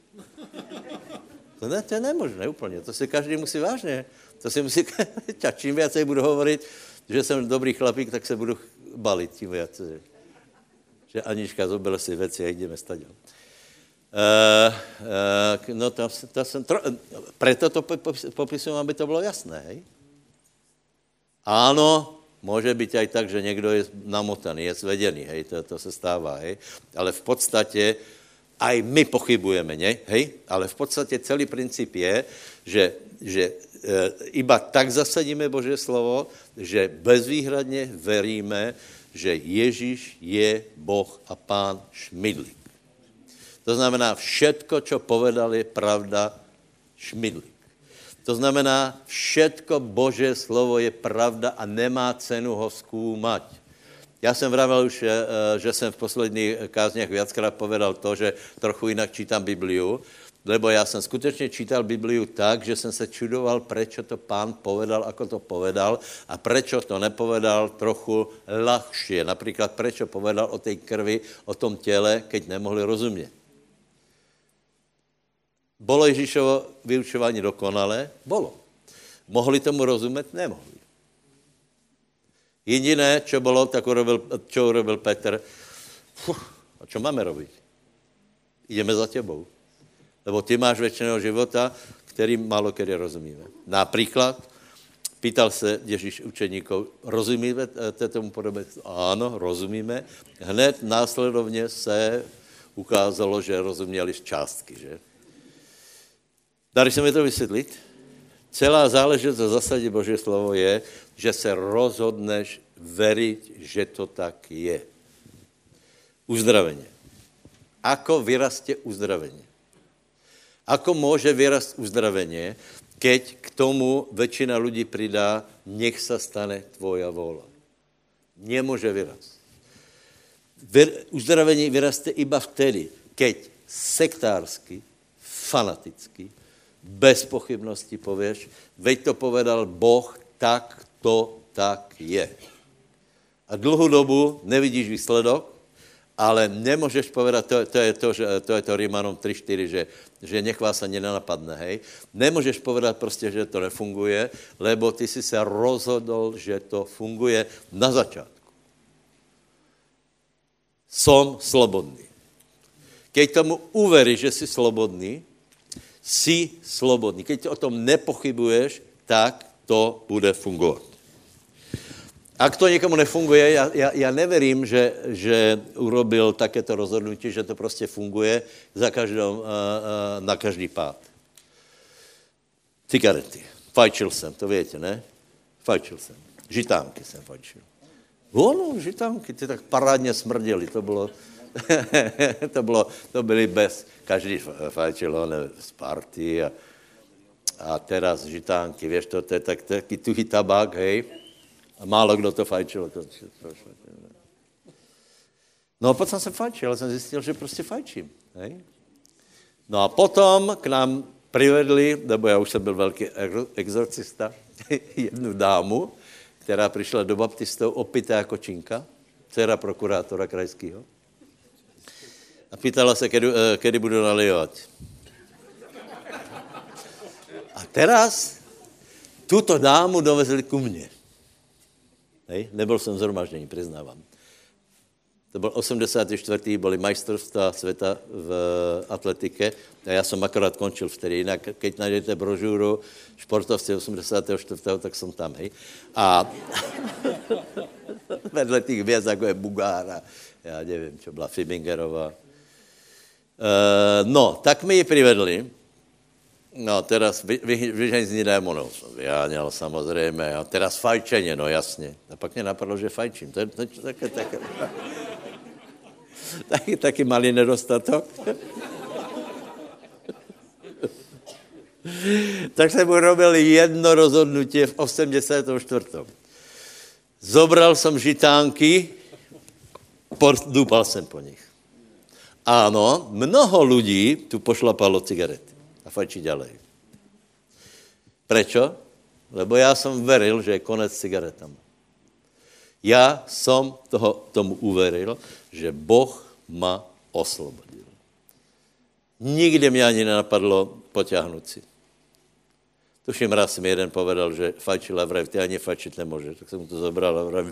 [SPEAKER 1] To, ne, to je nemožné úplně, to si každý musí vážně. To si musí, čím více budu hovorit, že jsem dobrý chlapík, tak se budu balit tím více. Že Anička zobila si věci a jdeme stadion. Uh, uh, no to, to jsem tro... Preto to popisuju, aby to bylo jasné. Hej? Ano, může být aj tak, že někdo je namotaný, je zvedený, hej, to, to se stává, hej. Ale v podstatě, aj my pochybujeme, ne? hej, ale v podstatě celý princip je, že, že iba tak zasadíme Bože slovo, že bezvýhradně veríme, že Ježíš je Boh a Pán Šmidlík. To znamená, všetko, čo povedal, je pravda Šmidlík. To znamená, všetko Bože slovo je pravda a nemá cenu ho zkoumat. Já jsem vravel už, eh, že jsem v posledních kázních viackrát povedal to, že trochu jinak čítám Bibliu, lebo já jsem skutečně čítal Bibliu tak, že jsem se čudoval, proč to pán povedal, ako to povedal a proč to nepovedal trochu lahšie. Například, proč povedal o té krvi, o tom těle, keď nemohli rozumět. Bolo Ježíšovo vyučování dokonalé? Bolo. Mohli tomu rozumět? Nemohli. Jediné, čo bylo, tak urobil, čo urobil Petr. Fuh, a čo máme robiť? Jdeme za tebou. Lebo ty máš věčného života, který málo kedy rozumíme. Například pýtal se Ježíš učeníkov, rozumíme tomu podobě? Ano, rozumíme. Hned následovně se ukázalo, že rozuměli z částky, že? Dali se mi to vysvětlit? Celá záležitost zasadě Boží slovo je, že se rozhodneš veriť, že to tak je. Uzdraveně. Ako vyrastě uzdraveně? Ako může vyrast uzdravení, keď k tomu většina lidí přidá, nech se stane tvoja vůle. Nemůže vyrast. Uzdravení vyraste iba vtedy, keď sektársky, fanaticky, bez pochybnosti pověš, veď to povedal Boh, tak to tak je. A dlouhou dobu nevidíš výsledok, ale nemůžeš povedat, to, to, je to, že, to je to Rímanom 3.4, že, že nech vás ani nenapadne, hej. Nemůžeš povedat prostě, že to nefunguje, lebo ty si se rozhodl, že to funguje na začátku. Som slobodný. Keď tomu uveríš, že jsi slobodný, jsi slobodný. Keď o tom nepochybuješ, tak to bude fungovat. Ak to někomu nefunguje, já, já, já neverím, že, že urobil takéto rozhodnutí, že to prostě funguje za každou, uh, uh, na každý pád. Cigarety. Fajčil jsem, to víte, ne? Fajčil jsem. Žitánky jsem fajčil. Ono, žitánky, ty tak parádně smrděly, to bylo, to bylo, to byly bez, každý fajčil, ne, z party a, a teraz žitánky, víš, to, to je tak, taký tuhý tabák, hej, a málo kdo to fajčil. No a potom jsem fajčil, ale jsem zjistil, že prostě fajčím. Hej? No a potom k nám přivedli, nebo já už jsem byl velký exorcista, jednu dámu, která přišla do baptistů opitá jako činka, dcera prokurátora krajského. A pýtala se, kedy, eh, kedy budu nalijovat. A teraz tuto dámu dovezli ku mně. Hej? Nebyl jsem zhromaždění, přiznávám. To byl 84. byly majstrovstvá světa v atletike a já jsem akorát končil vtedy. Jinak, keď najdete brožuru športovci 84. tak jsem tam, hej. A vedle těch věc, jako je Bugára, já nevím, čo byla Fibingerová. Uh, no, tak mi ji přivedli No, teraz vy, vy, vyžení démonů jsem vyháněl samozřejmě. A teraz fajčeně, no jasně. A pak mě napadlo, že fajčím. To je, to, to, taky, taky, taky, taky malý nedostatok. tak jsem urobil jedno rozhodnutí v 84. Zobral jsem žitánky, dupal jsem po nich. Ano, mnoho lidí tu pošlapalo cigarety a fajčí ďalej. Prečo? Lebo já jsem veril, že je konec cigaretama. Já jsem toho, tomu uveril, že Boh ma oslobodil. Nikdy mě ani nenapadlo potáhnout si. Tuším, raz mi jeden povedal, že fajčil a vrav, ty ani fajčit nemůžeš. Tak jsem mu to zobral a vrav.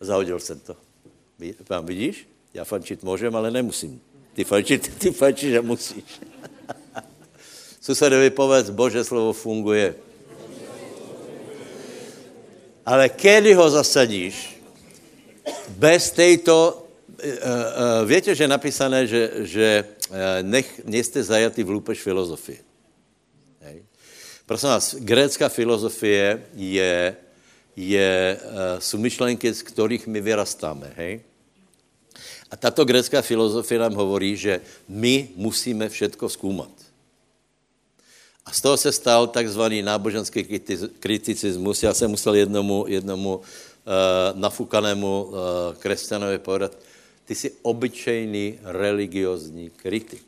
[SPEAKER 1] Zahodil jsem to. Pán, vidíš? Já fajčit můžem, ale nemusím. Ty fajčit, ty fajčíš a musíš. Susedovi povedz, Bože slovo funguje. Ale kedy ho zasadíš, bez této, eh, eh, víte, že je napísané, že, že eh, nech, nejste zajatý v lůpež filozofie. Hej. Prosím vás, grécká filozofie je, je, jsou myšlenky, z kterých my vyrastáme. Hej? A tato grecká filozofie nám hovorí, že my musíme všetko zkoumat. A z toho se stal takzvaný náboženský kriticismus. Já jsem musel jednomu, jednomu uh, nafukanému uh, křesťanovi povedat, ty jsi obyčejný religiozní kritik.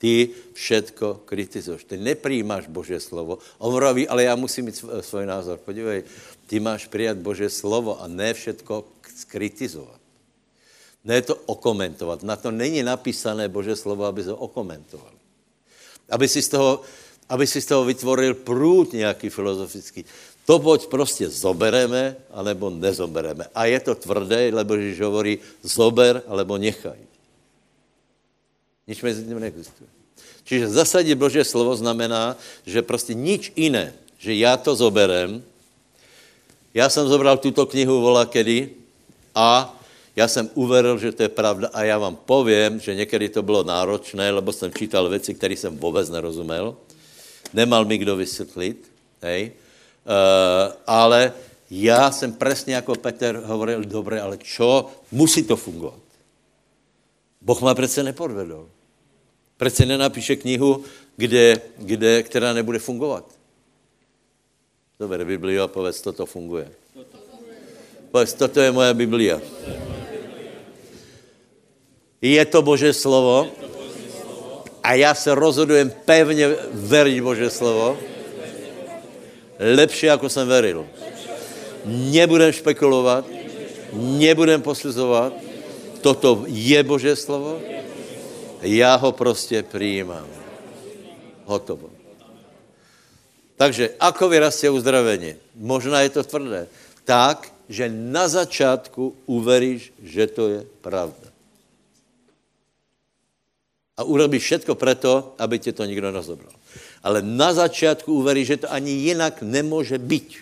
[SPEAKER 1] Ty všetko kritizuješ. Ty nepřijímáš Bože slovo. On vraví, ale já musím mít svůj názor. Podívej, ty máš přijat Bože slovo a ne všetko skritizovat. Ne to okomentovat. Na to není napísané Bože slovo, aby to okomentoval. Aby si z toho, aby si z toho vytvoril průd nějaký filozofický. To buď prostě zobereme, anebo nezobereme. A je to tvrdé, lebo Ježíš hovorí, zober, alebo nechaj. Nič mezi tím neexistuje. Čiže zasadit Bože slovo znamená, že prostě nič jiné, že já to zoberem, já jsem zobral tuto knihu vola kedy a já jsem uveril, že to je pravda a já vám povím, že někdy to bylo náročné, lebo jsem čítal věci, které jsem vůbec nerozuměl. Nemal mi kdo vysvětlit, hej. Uh, ale já jsem přesně jako Petr hovoril, dobré, ale čo, musí to fungovat. Boh má přece nepodvedl. Přece nenapíše knihu, kde, kde, která nebude fungovat. Dobre, Biblia, povedz, toto funguje. Povedz, toto je moja Biblia. Je to Bože slovo a já se rozhodujem pevně veriť Bože slovo. Lepší, jako jsem veril. Nebudem špekulovat, nebudem posuzovat. Toto je Bože slovo. Já ho prostě přijímám. Hotovo. Takže ako vyrastie uzdravení? Možná je to tvrdé. Tak, že na začátku uveríš, že to je pravda. A urobíš všetko preto, aby tě to nikdo nezobral. Ale na začátku uveríš, že to ani jinak nemůže být.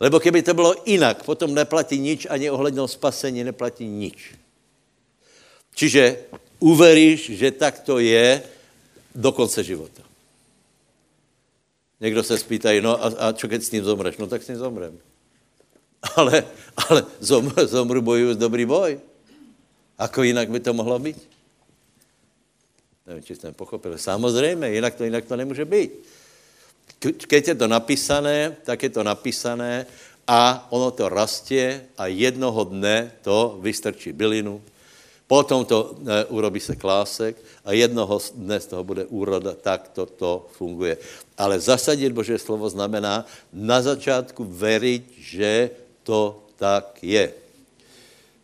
[SPEAKER 1] Lebo keby to bylo jinak, potom neplatí nič, ani ohlednou spasení neplatí nič. Čiže uveríš, že tak to je do konce života. Někdo se spýtají, no a, a čo keď s ním zomreš? No tak s ním zomrem. Ale, ale zom, zomru bojuju dobrý boj. Ako jinak by to mohlo být? Nevím, či jsem pochopil. Samozřejmě, jinak to, jinak to nemůže být. Keď je to napísané, tak je to napísané a ono to rastě a jednoho dne to vystrčí bylinu, potom to e, urobí se klásek a jednoho dne z toho bude úroda, tak to, to funguje. Ale zasadit Bože slovo znamená na začátku veriť, že to tak je.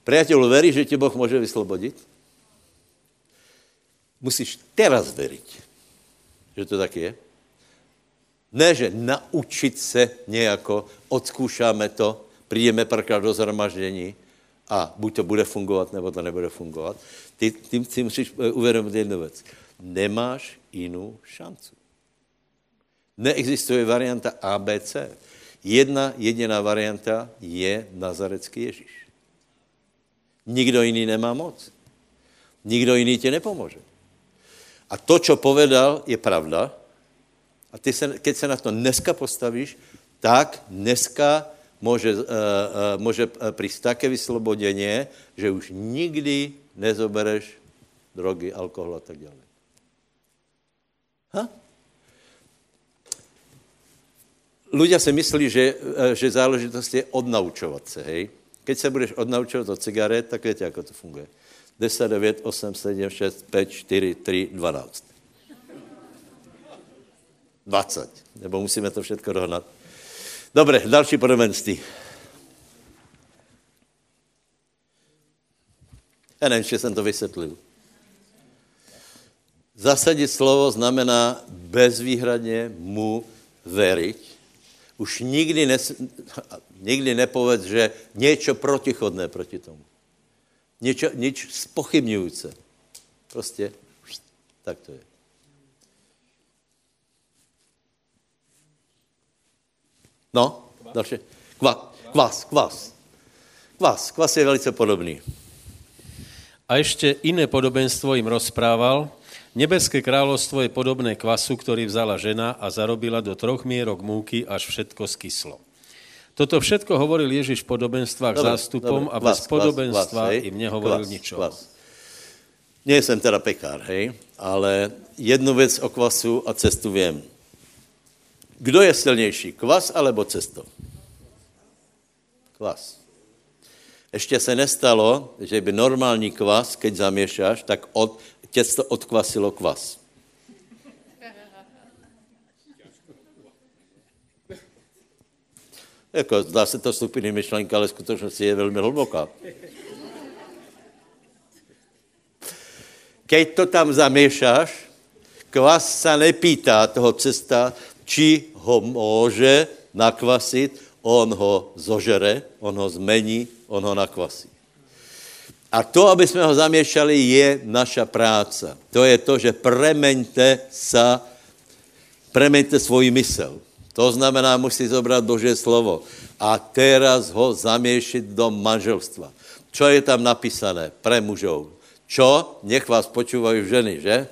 [SPEAKER 1] Priateľ, veríš, že ti Boh může vyslobodit? Musíš teraz veriť, že to tak je. Ne, že naučit se nějako, odzkoušáme to, přijdeme párkrát do zhromaždění a buď to bude fungovat, nebo to nebude fungovat. Ty, ty si musíš eh, uvědomit jednu věc. Nemáš jinou šancu. Neexistuje varianta ABC. Jedna jediná varianta je Nazarecký Ježíš. Nikdo jiný nemá moc. Nikdo jiný ti nepomůže. A to, co povedal, je pravda. A ty se, keď se na to dneska postavíš, tak dneska může, uh, uh, může přijít také vysloboděně, že už nikdy nezobereš drogy, alkohol a tak dále. Ha? Ľudia si myslí, že, že záležitost je odnaučovat se, hej? Keď se budeš odnaučovat od cigaret, tak víte, jak to funguje. 10, 9, 8, 7, 6, 5, 4, 3, 12. 20. Nebo musíme to všechno dohnat. Dobře, další podobenství. Já nevím, že jsem to vysvětlil. Zasadit slovo znamená bezvýhradně mu veriť. Už nikdy, nes, nikdy nepovedz, že něco protichodné proti tomu. Něčo, nič spochybňující. Prostě tak to je. No, další. Kva, kvas, kvas. Kvas, kvas je velice podobný.
[SPEAKER 2] A ještě jiné podobenstvo jim rozprával. Nebeské královstvo je podobné kvasu, který vzala žena a zarobila do troch mírok múky, až všetko skyslo. Toto všetko hovoril Ježíš v podobenstvách dobre, zástupom dobre, a bez podobenstva im nehovoril ničo.
[SPEAKER 1] Nie jsem teda pekár, hej, ale jednu věc o kvasu a cestu vím. Kdo je silnější, kvas alebo cesto? Kvas. Ještě se nestalo, že by normální kvas, keď zaměšáš, tak od, těsto odkvasilo kvas. Jako, zdá se to stupiny myšlenka, ale skutečnosti je velmi hluboká. Keď to tam zaměšáš, kvas se nepýtá toho cesta, či ho může nakvasit, on ho zožere, on ho zmení, on ho nakvasí. A to, aby jsme ho zaměšali, je naša práca. To je to, že premeňte sa, premeňte svůj mysl. To znamená, musí zobrat Boží slovo a teraz ho zaměšit do manželstva. Čo je tam napísané pre mužov? Čo? Nech vás počúvají ženy, že?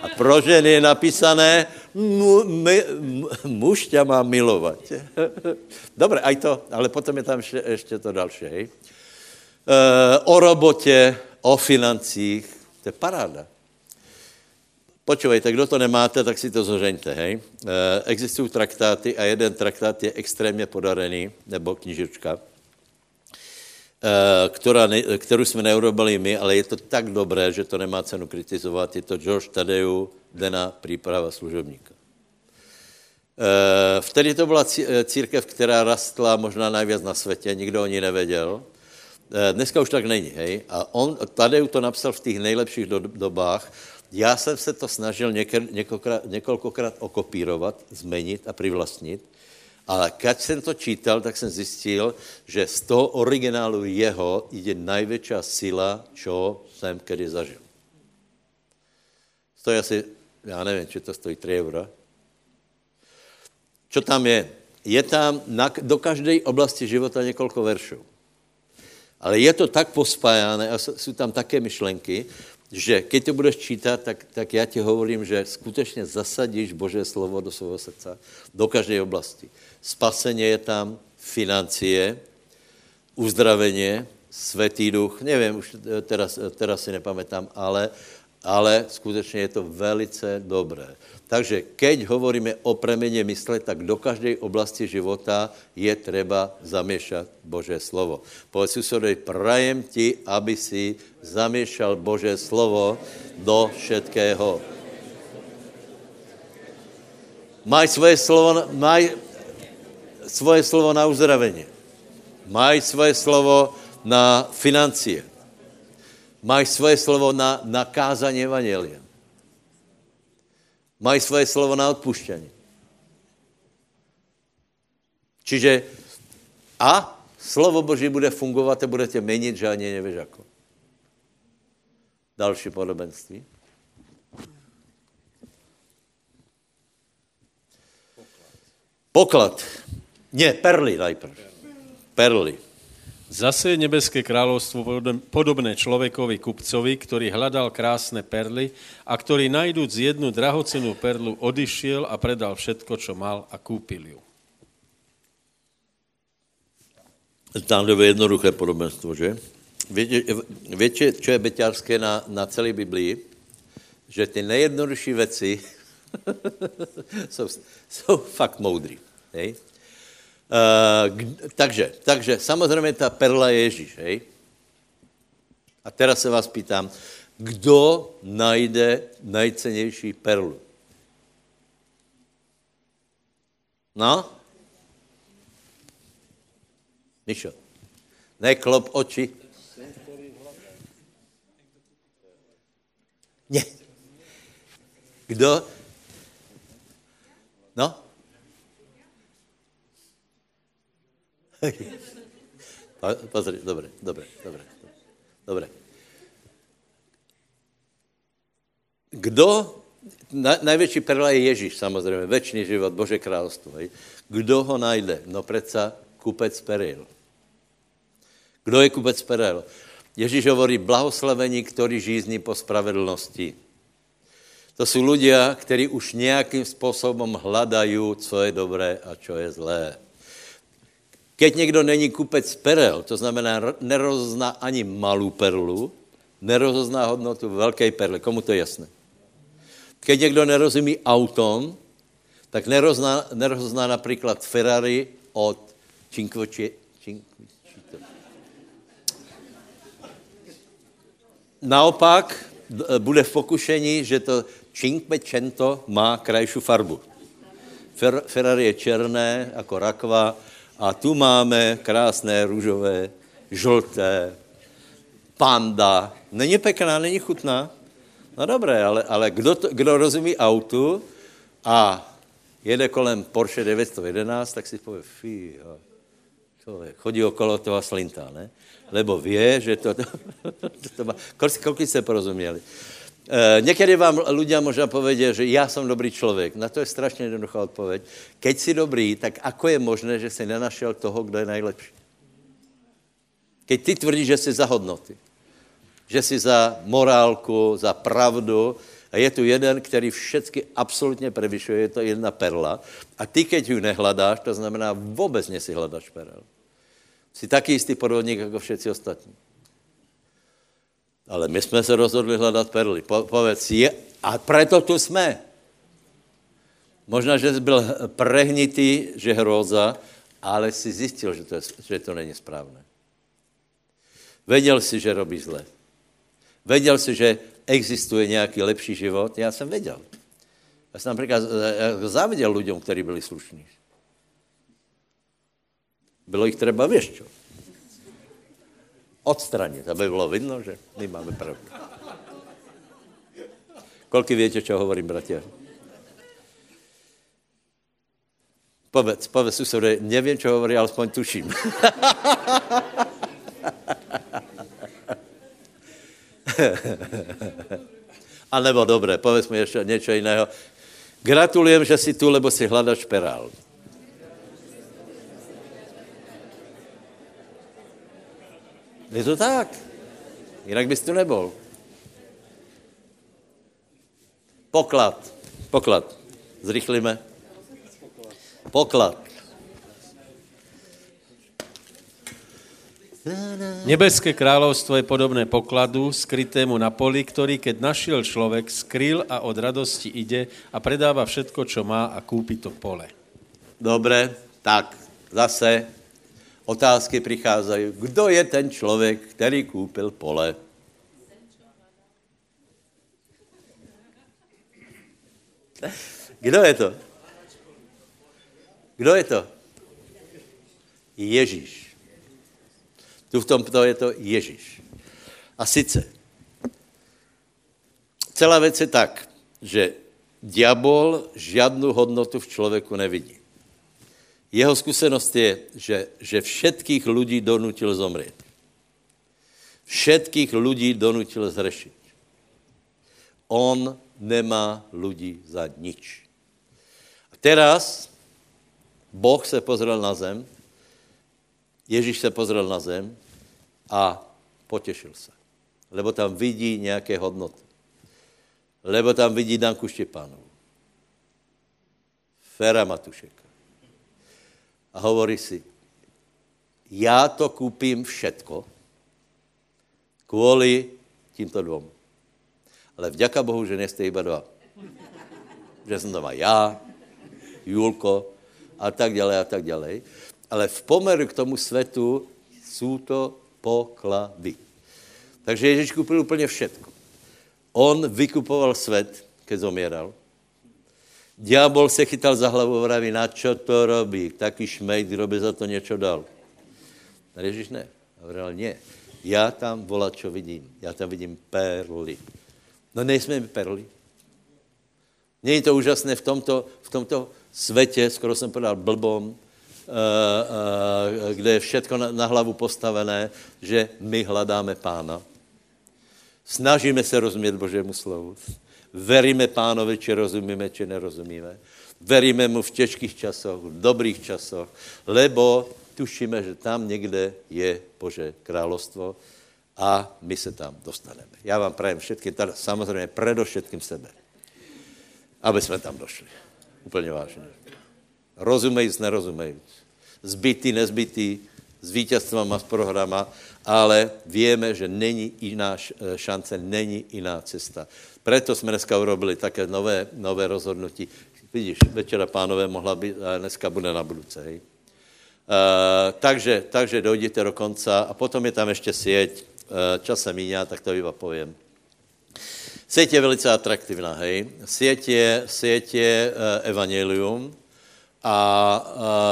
[SPEAKER 1] A pro ženy je napísané, mu, my, muž tě má milovat. Dobře, aj to, ale potom je tam ještě, ještě to další. Hej. o robotě, o financích. To je paráda. Počúvejte, kdo to nemáte, tak si to zhořeňte, hej. Existují traktáty a jeden traktát je extrémně podarený, nebo knižička, která, kterou jsme neurobili my, ale je to tak dobré, že to nemá cenu kritizovat. Je to George Tadeu, Dena příprava služebníka. Vtedy to byla církev, která rastla možná nejvíc na světě, nikdo o ní nevěděl. Dneska už tak není, hej. A on, Tadeu to napsal v těch nejlepších dobách. Já jsem se to snažil několikrát, několikrát okopírovat, změnit a privlastnit. Ale když jsem to čítal, tak jsem zjistil, že z toho originálu jeho je největší síla, čo jsem kedy zažil. Stojí asi, já nevím, či to stojí 3 eura. Čo tam je? Je tam na, do každé oblasti života několik veršů. Ale je to tak pospájané a jsou tam také myšlenky, že keď to budeš čítat, tak, tak já ti hovorím, že skutečně zasadíš Boží slovo do svého srdce, do každé oblasti. Spasení je tam, financie, uzdravení, světý duch, nevím, už teraz, teraz si nepamätám, ale, ale skutečně je to velice dobré. Takže keď hovoríme o preměně mysle, tak do každé oblasti života je třeba zaměšat Bože slovo. Povedz susedovi, prajem ti, aby si zaměšal Bože slovo do všetkého. Maj svoje slovo, maj svoje slovo na uzdravení. Maj svoje slovo na financie. Maj svoje slovo na, na kázanie evangelia. Mají svoje slovo na odpuštění. Čiže a slovo Boží bude fungovat a budete měnit, že ani nevíš jako. Další podobenství. Poklad. Ne, perly najprv. Perly.
[SPEAKER 2] Zase je nebeské královstvo podobné člověkovi kupcovi, který hledal krásné perly a který najdúc jednu drahocennou perlu odišiel a predal všetko, čo mal a kúpil ju.
[SPEAKER 1] Zdánlivě jednoduché podobenstvo, že? Víte, čo je beťarské na, na celé Biblii? Že ty nejjednodušší věci jsou, jsou fakt moudrý. Hej? Uh, takže, takže samozřejmě ta perla je Ježíš, hej? A teraz se vás pýtám, kdo najde nejcennější perlu? No? Mišo, neklop oči. Ne. Kdo? No? Pozri, dobré, dobré, dobré, dobré. Kdo, na, největší perla je Ježíš, samozřejmě, večný život, Bože královstvo. Hej. Kdo ho najde? No přece kupec peril. Kdo je kupec peril? Ježíš hovorí, blahoslavení, který žízní po spravedlnosti. To jsou lidé, kteří už nějakým způsobem hledají, co je dobré a co je zlé. Keď někdo není kupec perel, to znamená, nerozozná ani malou perlu, nerozozná hodnotu velké perly. Komu to je jasné? Keď někdo nerozumí autom, tak nerozná, nerozozná například Ferrari od Cinquecento. Naopak bude v pokušení, že to Cinquecento má krajší farbu. Ferrari je černé, jako rakva, a tu máme krásné růžové, žlté, panda. Není pěkná, není chutná? No dobré, ale, ale kdo, to, kdo rozumí autu a jede kolem Porsche 911, tak si pově, fí, chodí okolo toho a slintá, ne? Lebo vie, že to, to, to, to kolik jste porozuměli? E, někdy vám lidé možná povedě, že já jsem dobrý člověk. Na to je strašně jednoduchá odpověď. Keď jsi dobrý, tak ako je možné, že jsi nenašel toho, kdo je nejlepší? Keď ty tvrdíš, že jsi za hodnoty, že jsi za morálku, za pravdu, a je tu jeden, který všechny absolutně prevyšuje, je to jedna perla. A ty, keď ju nehledáš, to znamená, vůbec nesi hledáš perel. Jsi taky jistý podvodník, jako všetci ostatní. Ale my jsme se rozhodli hledat perly. Po, povedz, je, a proto tu jsme. Možná, že jsi byl prehnitý, že hroza, ale si zjistil, že to, je, že to není správné. Věděl si, že robí zle. Věděl si, že existuje nějaký lepší život. Já jsem věděl. Já jsem například záviděl lidem, kteří byli slušní. Bylo jich třeba, čo? Odstranit, aby bylo vidno, že my máme pravdu. Kolik víte, čo hovorím, bratia? Povedz, povedz susedovi, nevím, čo hovorí, ale aspoň tuším. A nebo dobré, povedz mi ještě něco jiného. Gratulujem, že jsi tu, lebo si hledač perál. Je to tak. Jinak bys tu nebol. Poklad. Poklad. Zrychlíme. Poklad.
[SPEAKER 2] Nebeské královstvo je podobné pokladu, skrytému na poli, ktorý, keď našiel človek, skryl a od radosti ide a predáva všetko, čo má a kúpi to pole.
[SPEAKER 1] Dobre, tak zase otázky přicházejí. Kdo je ten člověk, který koupil pole? Kdo je to? Kdo je to? Ježíš. Tu v tom to je to Ježíš. A sice, celá věc je tak, že diabol žádnou hodnotu v člověku nevidí. Jeho zkušenost je, že, že všetkých lidí donutil zomřít. Všetkých lidí donutil zrešit. On nemá lidí za nič. A teraz Boh se pozrel na zem, Ježíš se pozrel na zem a potěšil se. Lebo tam vidí nějaké hodnoty. Lebo tam vidí Danku Štěpánovu. Fera Matušeka a hovorí si, já to koupím všetko kvůli tímto dvou. Ale vďaka Bohu, že nejste iba dva. Že jsem doma já, Julko a tak dále a tak dále. Ale v pomeru k tomu světu jsou to poklady. Takže Ježíš koupil úplně všetko. On vykupoval svět, keď zomíral. Diabol se chytal za hlavu a vraví, na čo to robí? Taký šmejt, kdo by za to něco dal. A Ježíš ne. A vraví, ne. Já tam volat, čo vidím. Já tam vidím perly. No nejsme my perly. Není to úžasné v tomto, v tomto světě, skoro jsem povedal blbom, uh, uh, kde je všetko na, hlavu postavené, že my hledáme pána. Snažíme se rozumět Božému slovu. Veríme pánovi, či rozumíme, či nerozumíme. Veríme mu v těžkých časoch, v dobrých časoch, lebo tušíme, že tam někde je Bože královstvo a my se tam dostaneme. Já vám prajem všetkým, teda samozřejmě předovšetkým sebe, aby jsme tam došli. Úplně vážně. Rozumejíc, nerozumejíc. Zbytý, nezbytý, s vítězstvama, s programa, ale víme, že není jiná šance, není jiná cesta. Proto jsme dneska urobili také nové, nové rozhodnutí. Vidíš, večera pánové mohla být, a dneska bude na budouce. Hej. Uh, takže, takže dojdete do konca a potom je tam ještě sieť. Uh, čas se míňá, tak to iba povím. Sieť je velice atraktivná, hej. Sieť je, sieť je uh, evangelium, a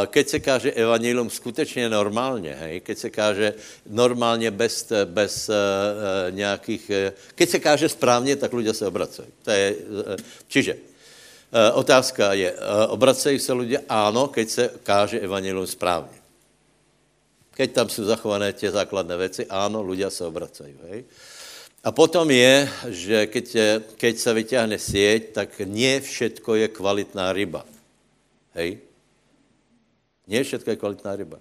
[SPEAKER 1] keď se káže evangelium skutečně normálně, hej, keď se káže normálně bez, bez uh, nějakých, keď se káže správně, tak lidé se obracají. To je, čiže uh, otázka je, uh, obracají se lidé? Ano, keď se káže evangelium správně. Keď tam jsou zachované tě základné věci, ano, lidé se obracají. Hej. A potom je, že keď, keď se vyťahne sieť, tak nie všetko je kvalitná ryba. Hej? Nie všetko je kvalitná ryba.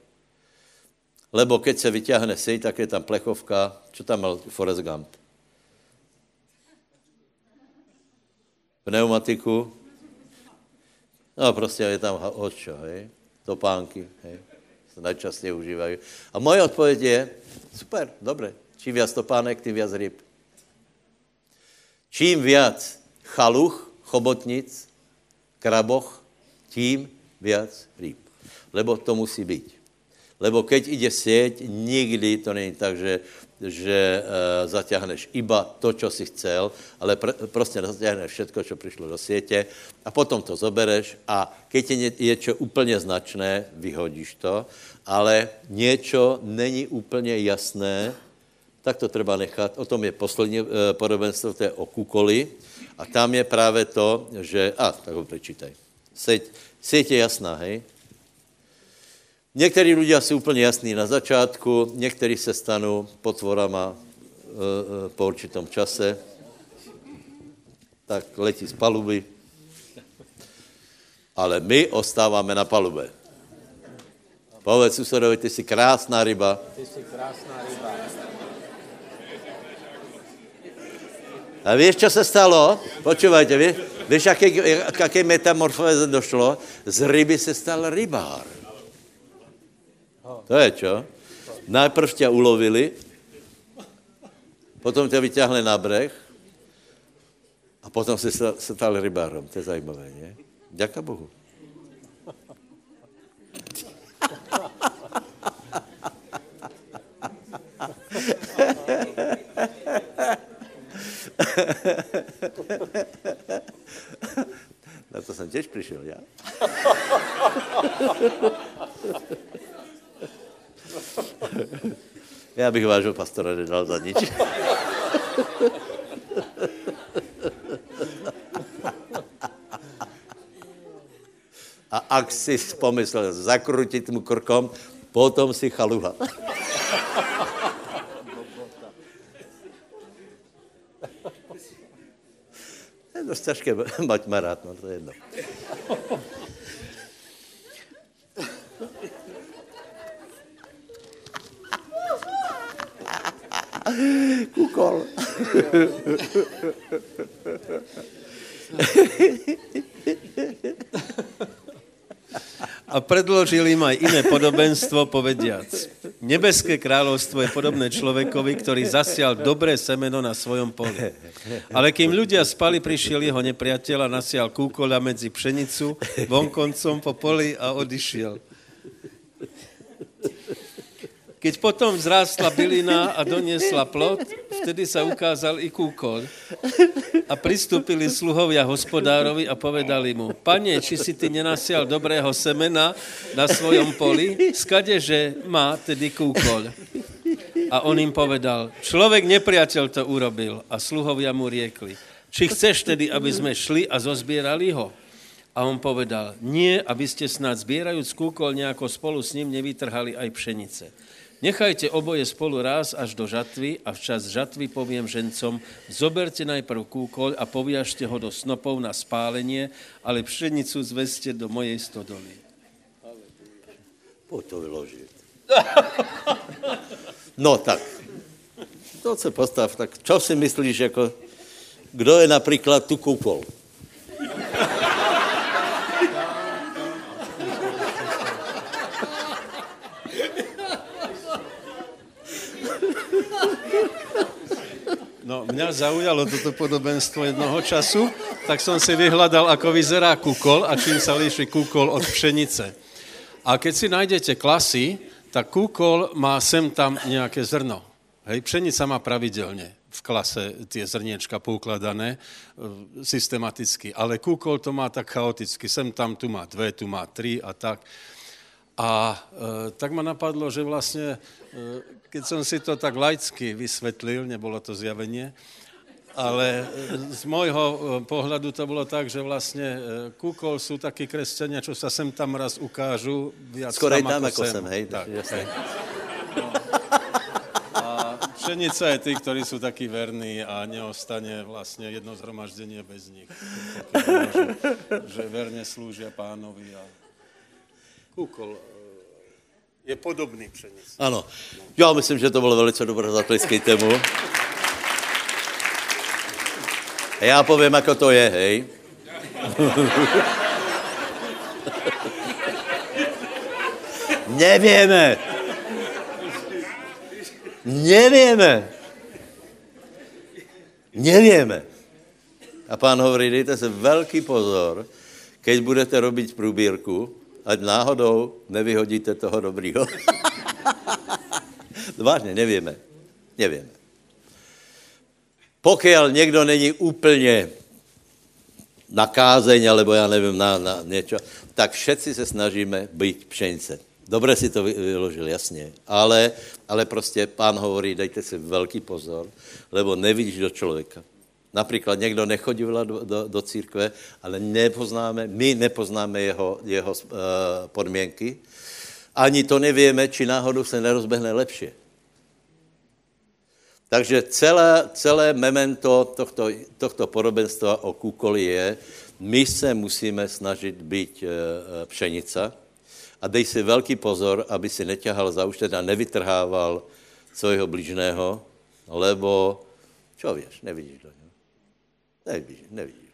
[SPEAKER 1] Lebo keď se vyťahne sej, tak je tam plechovka. Čo tam mal Forrest Gump? Pneumatiku. No prostě je tam hočo, hej? Topánky, hej? Se najčastěji užívají. A moje odpověď je, super, dobré. Čím viac topánek, tím viac ryb. Čím viac chaluch, chobotnic, kraboch, tím viac rýb. Lebo to musí být. Lebo keď ide sieť, nikdy to není tak, že, že e, zaťahneš iba to, čo si chcel, ale pr- prostě zaťahneš všetko, čo přišlo do siete a potom to zobereš a keď je niečo úplně značné, vyhodíš to, ale niečo není úplně jasné, tak to treba nechat. O tom je poslední e, podobenstvo, to je o kukoli. A tam je právě to, že... A, tak ho prečítaj. Sieť, sieť je jasná, hej? Někteří lidé jsou úplně jasní na začátku, někteří se stanou potvorama e, e, po určitom čase, tak letí z paluby, ale my ostáváme na palube. Povedz susedovi, ty jsi krásná ryba.
[SPEAKER 2] Ty jsi krásná ryba.
[SPEAKER 1] A víš, co se stalo? Počúvajte, víš, víš, jaké, jaké metamorfóze došlo? Z ryby se stal rybár. To je čo? Najprv tě ulovili, potom tě vyťahli na breh a potom se stal rybárom. To je zajímavé, ne? Děka Bohu. Na to jsem těž přišel, já. Já bych vážil pastora nedal za nič. A ak si pomyslel zakrutit mu krkom, potom si chaluha. Těžké mať marát, no to je jedno. Kukol.
[SPEAKER 2] A predložil im aj iné podobenstvo, povediac. Nebeské kráľovstvo je podobné človekovi, ktorý zasial dobré semeno na svojom poli. Ale kým ľudia spali, prišiel jeho nepriateľ a nasial kúkoľa medzi pšenicu, vonkoncom po poli a odišiel. Keď potom vzrástla bylina a doniesla plod, vtedy sa ukázal i kúkol. A pristúpili sluhovia hospodárovi a povedali mu, pane, či si ty nenasial dobrého semena na svojom poli, skade, že má tedy kúkol. A on im povedal, človek nepriateľ to urobil. A sluhovia mu riekli, či chceš tedy, aby sme šli a zozbierali ho? A on povedal, nie, aby ste snad zbierajúc kúkol nejako spolu s ním nevytrhali aj pšenice. Nechajte oboje spolu raz až do žatvy a včas žatvy poviem žencom, zoberte najprv kúkoľ a poviažte ho do snopov na spálenie, ale pšenicu zveste do mojej stodoly.
[SPEAKER 1] Pojď to vyložit. No tak, to se postav, tak čo si myslíš, jako, kdo je například tu kúpol?
[SPEAKER 2] No, mňa zaujalo toto podobenstvo jednoho času, tak som si vyhľadal, ako vyzerá kukol a čím sa líši kukol od pšenice. A keď si nájdete klasy, tak kúkol má sem tam nejaké zrno. Hej, pšenica má pravidelne v klase tie zrniečka poukladané e, systematicky, ale kúkol to má tak chaoticky. Sem tam, tu má dve, tu má tri a tak. A e, tak ma napadlo, že vlastne e, keď som si to tak laicky vysvetlil, nebolo to zjavenie, ale z môjho e, pohľadu to bolo tak, že vlastne e, kúkol sú takí kresťania, čo sa sem tam raz ukážu. Viac
[SPEAKER 1] Skorej tam, ako, ako sem. hej.
[SPEAKER 2] Tak, hej. No. A pšenica je tí, ktorí sú takí verní a neostane vlastne jedno zhromaždenie bez nich. Že, že verne slúžia pánovi a kúkol je podobný pšenici.
[SPEAKER 1] Ano. Já myslím, že to bylo velice dobré tému. A já povím, jako to je, hej. Nevíme. Nevíme. Nevíme. A pán hovorí, dejte se velký pozor, keď budete robiť průbírku, ať náhodou nevyhodíte toho dobrýho. Vážně, nevíme. Nevíme. Pokud někdo není úplně na kázeň, alebo já nevím, na, na něco, tak všetci se snažíme být pšenice. Dobře si to vyložil, jasně. Ale, ale prostě pán hovorí, dejte si velký pozor, lebo nevidíš do člověka. Například někdo nechodí do, do, do církve, ale nepoznáme, my nepoznáme jeho, jeho uh, podmínky. Ani to nevíme, či náhodou se nerozbehne lepší. Takže celé, celé memento tohto, tohto podobenstva o kúkoli je, my se musíme snažit být e, pšenica a dej si velký pozor, aby si neťahal za uštet a nevytrhával svého blížného, lebo, čo víš, nevidíš něho. Nevidíš, nevidíš.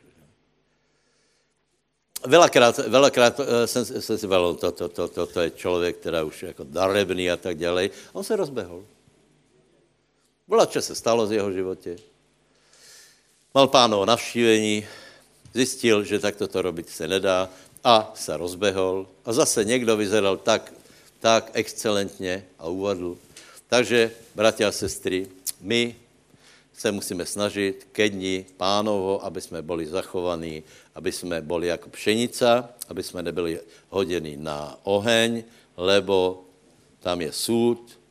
[SPEAKER 1] Velakrát, velakrát jsem, jsem si valil, to, to, to, to, to je člověk, který už je jako darebný a tak dále. On se rozbehol. Byla, co se stalo z jeho životě. Mal pánovo navštívení, zjistil, že takto to robit se nedá a se rozbehol. A zase někdo vyzeral tak, tak excelentně a uvadl. Takže, bratia a sestry, my se musíme snažit ke dni pánovo, aby jsme byli zachovaní, aby jsme byli jako pšenica, aby jsme nebyli hodeni na oheň, lebo tam je súd,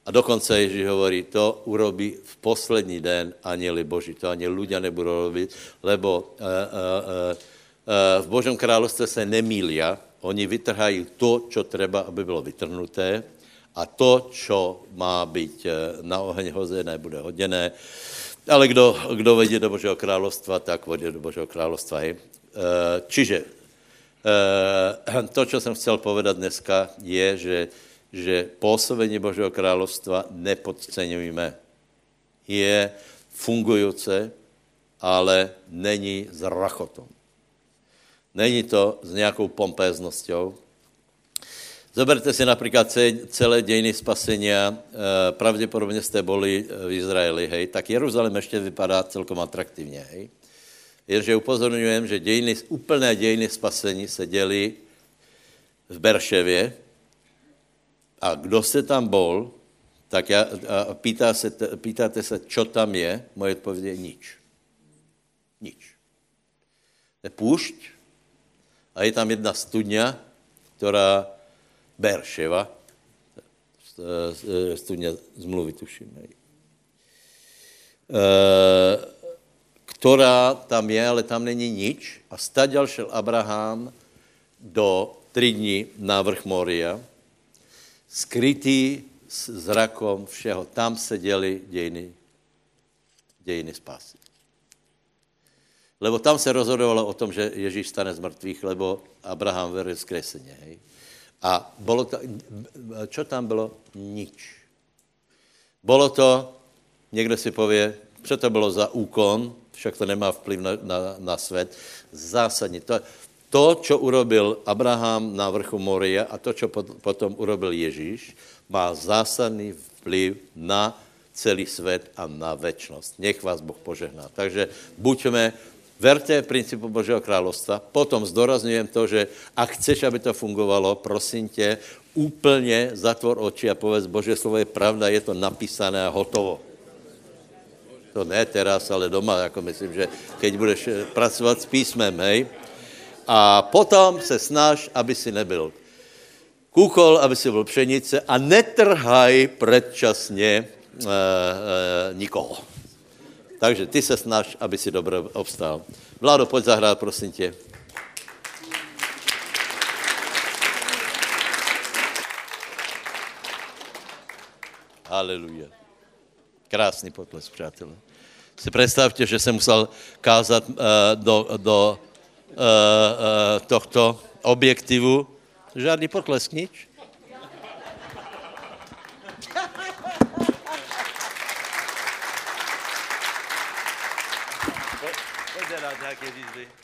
[SPEAKER 1] a dokonce Ježíš hovorí, to urobí v poslední den anieli Boží. To ani ľudia nebudou robit, lebo uh, uh, uh, v Božom královstve se nemília. Oni vytrhají to, čo treba, aby bylo vytrhnuté a to, čo má být na oheň hozené, bude hoděné. Ale kdo, kdo vedě do Božího královstva, tak vodí do Božího královstva. Čiže to, co jsem chcel povedat dneska, je, že že působení Božího královstva nepodceňujeme. Je fungující, ale není s rachotou. Není to s nějakou pompézností. Zoberte si například celé dějiny spasení. Eh, pravděpodobně jste byli v Izraeli, hej, tak Jeruzalém ještě vypadá celkom atraktivně, hej. Jenže upozorňujem, že dějiny, úplné dějiny spasení se děli v Berševě, a kdo se tam bol, tak já, a pýtá se, pýtáte se, čo tam je, moje odpověď je nič. Nič. Je půšť a je tam jedna studňa, která Berševa, studňa zmluvy tuším, hej. E, která tam je, ale tam není nič. A staďal šel Abraham do tři dní na vrch Moria skrytý s zrakom všeho. Tam se děli dějiny, dějiny spásy. Lebo tam se rozhodovalo o tom, že Ježíš stane z mrtvých, lebo Abraham veril zkreseně. Hej? A bylo to, čo tam bylo? Nič. Bylo to, někdo si pově, co to bylo za úkon, však to nemá vplyv na, na, na svět, zásadně. To, to, co urobil Abraham na vrchu Moria a to, co potom urobil Ježíš, má zásadný vplyv na celý svět a na večnost. Nech vás Boh požehná. Takže buďme, verte principu Božího královstva, potom zdorazňujem to, že ak chceš, aby to fungovalo, prosím tě, úplně zatvor oči a povedz, Bože slovo je pravda, je to napísané a hotovo. To ne teraz, ale doma, jako myslím, že keď budeš pracovat s písmem, hej, a potom se snaž, aby si nebyl kůkol, aby si byl pšenice a netrhaj předčasně e, e, nikoho. Takže ty se snaž, aby si dobře obstál. Vládo, pojď zahrát, prosím tě. Haleluja. Krásný potles, přátelé. Si představte, že jsem musel kázat uh, do, do uh, uh, tohto objektivu. Žádný potlesk, nič. Pojďte dát nějaké výzvy.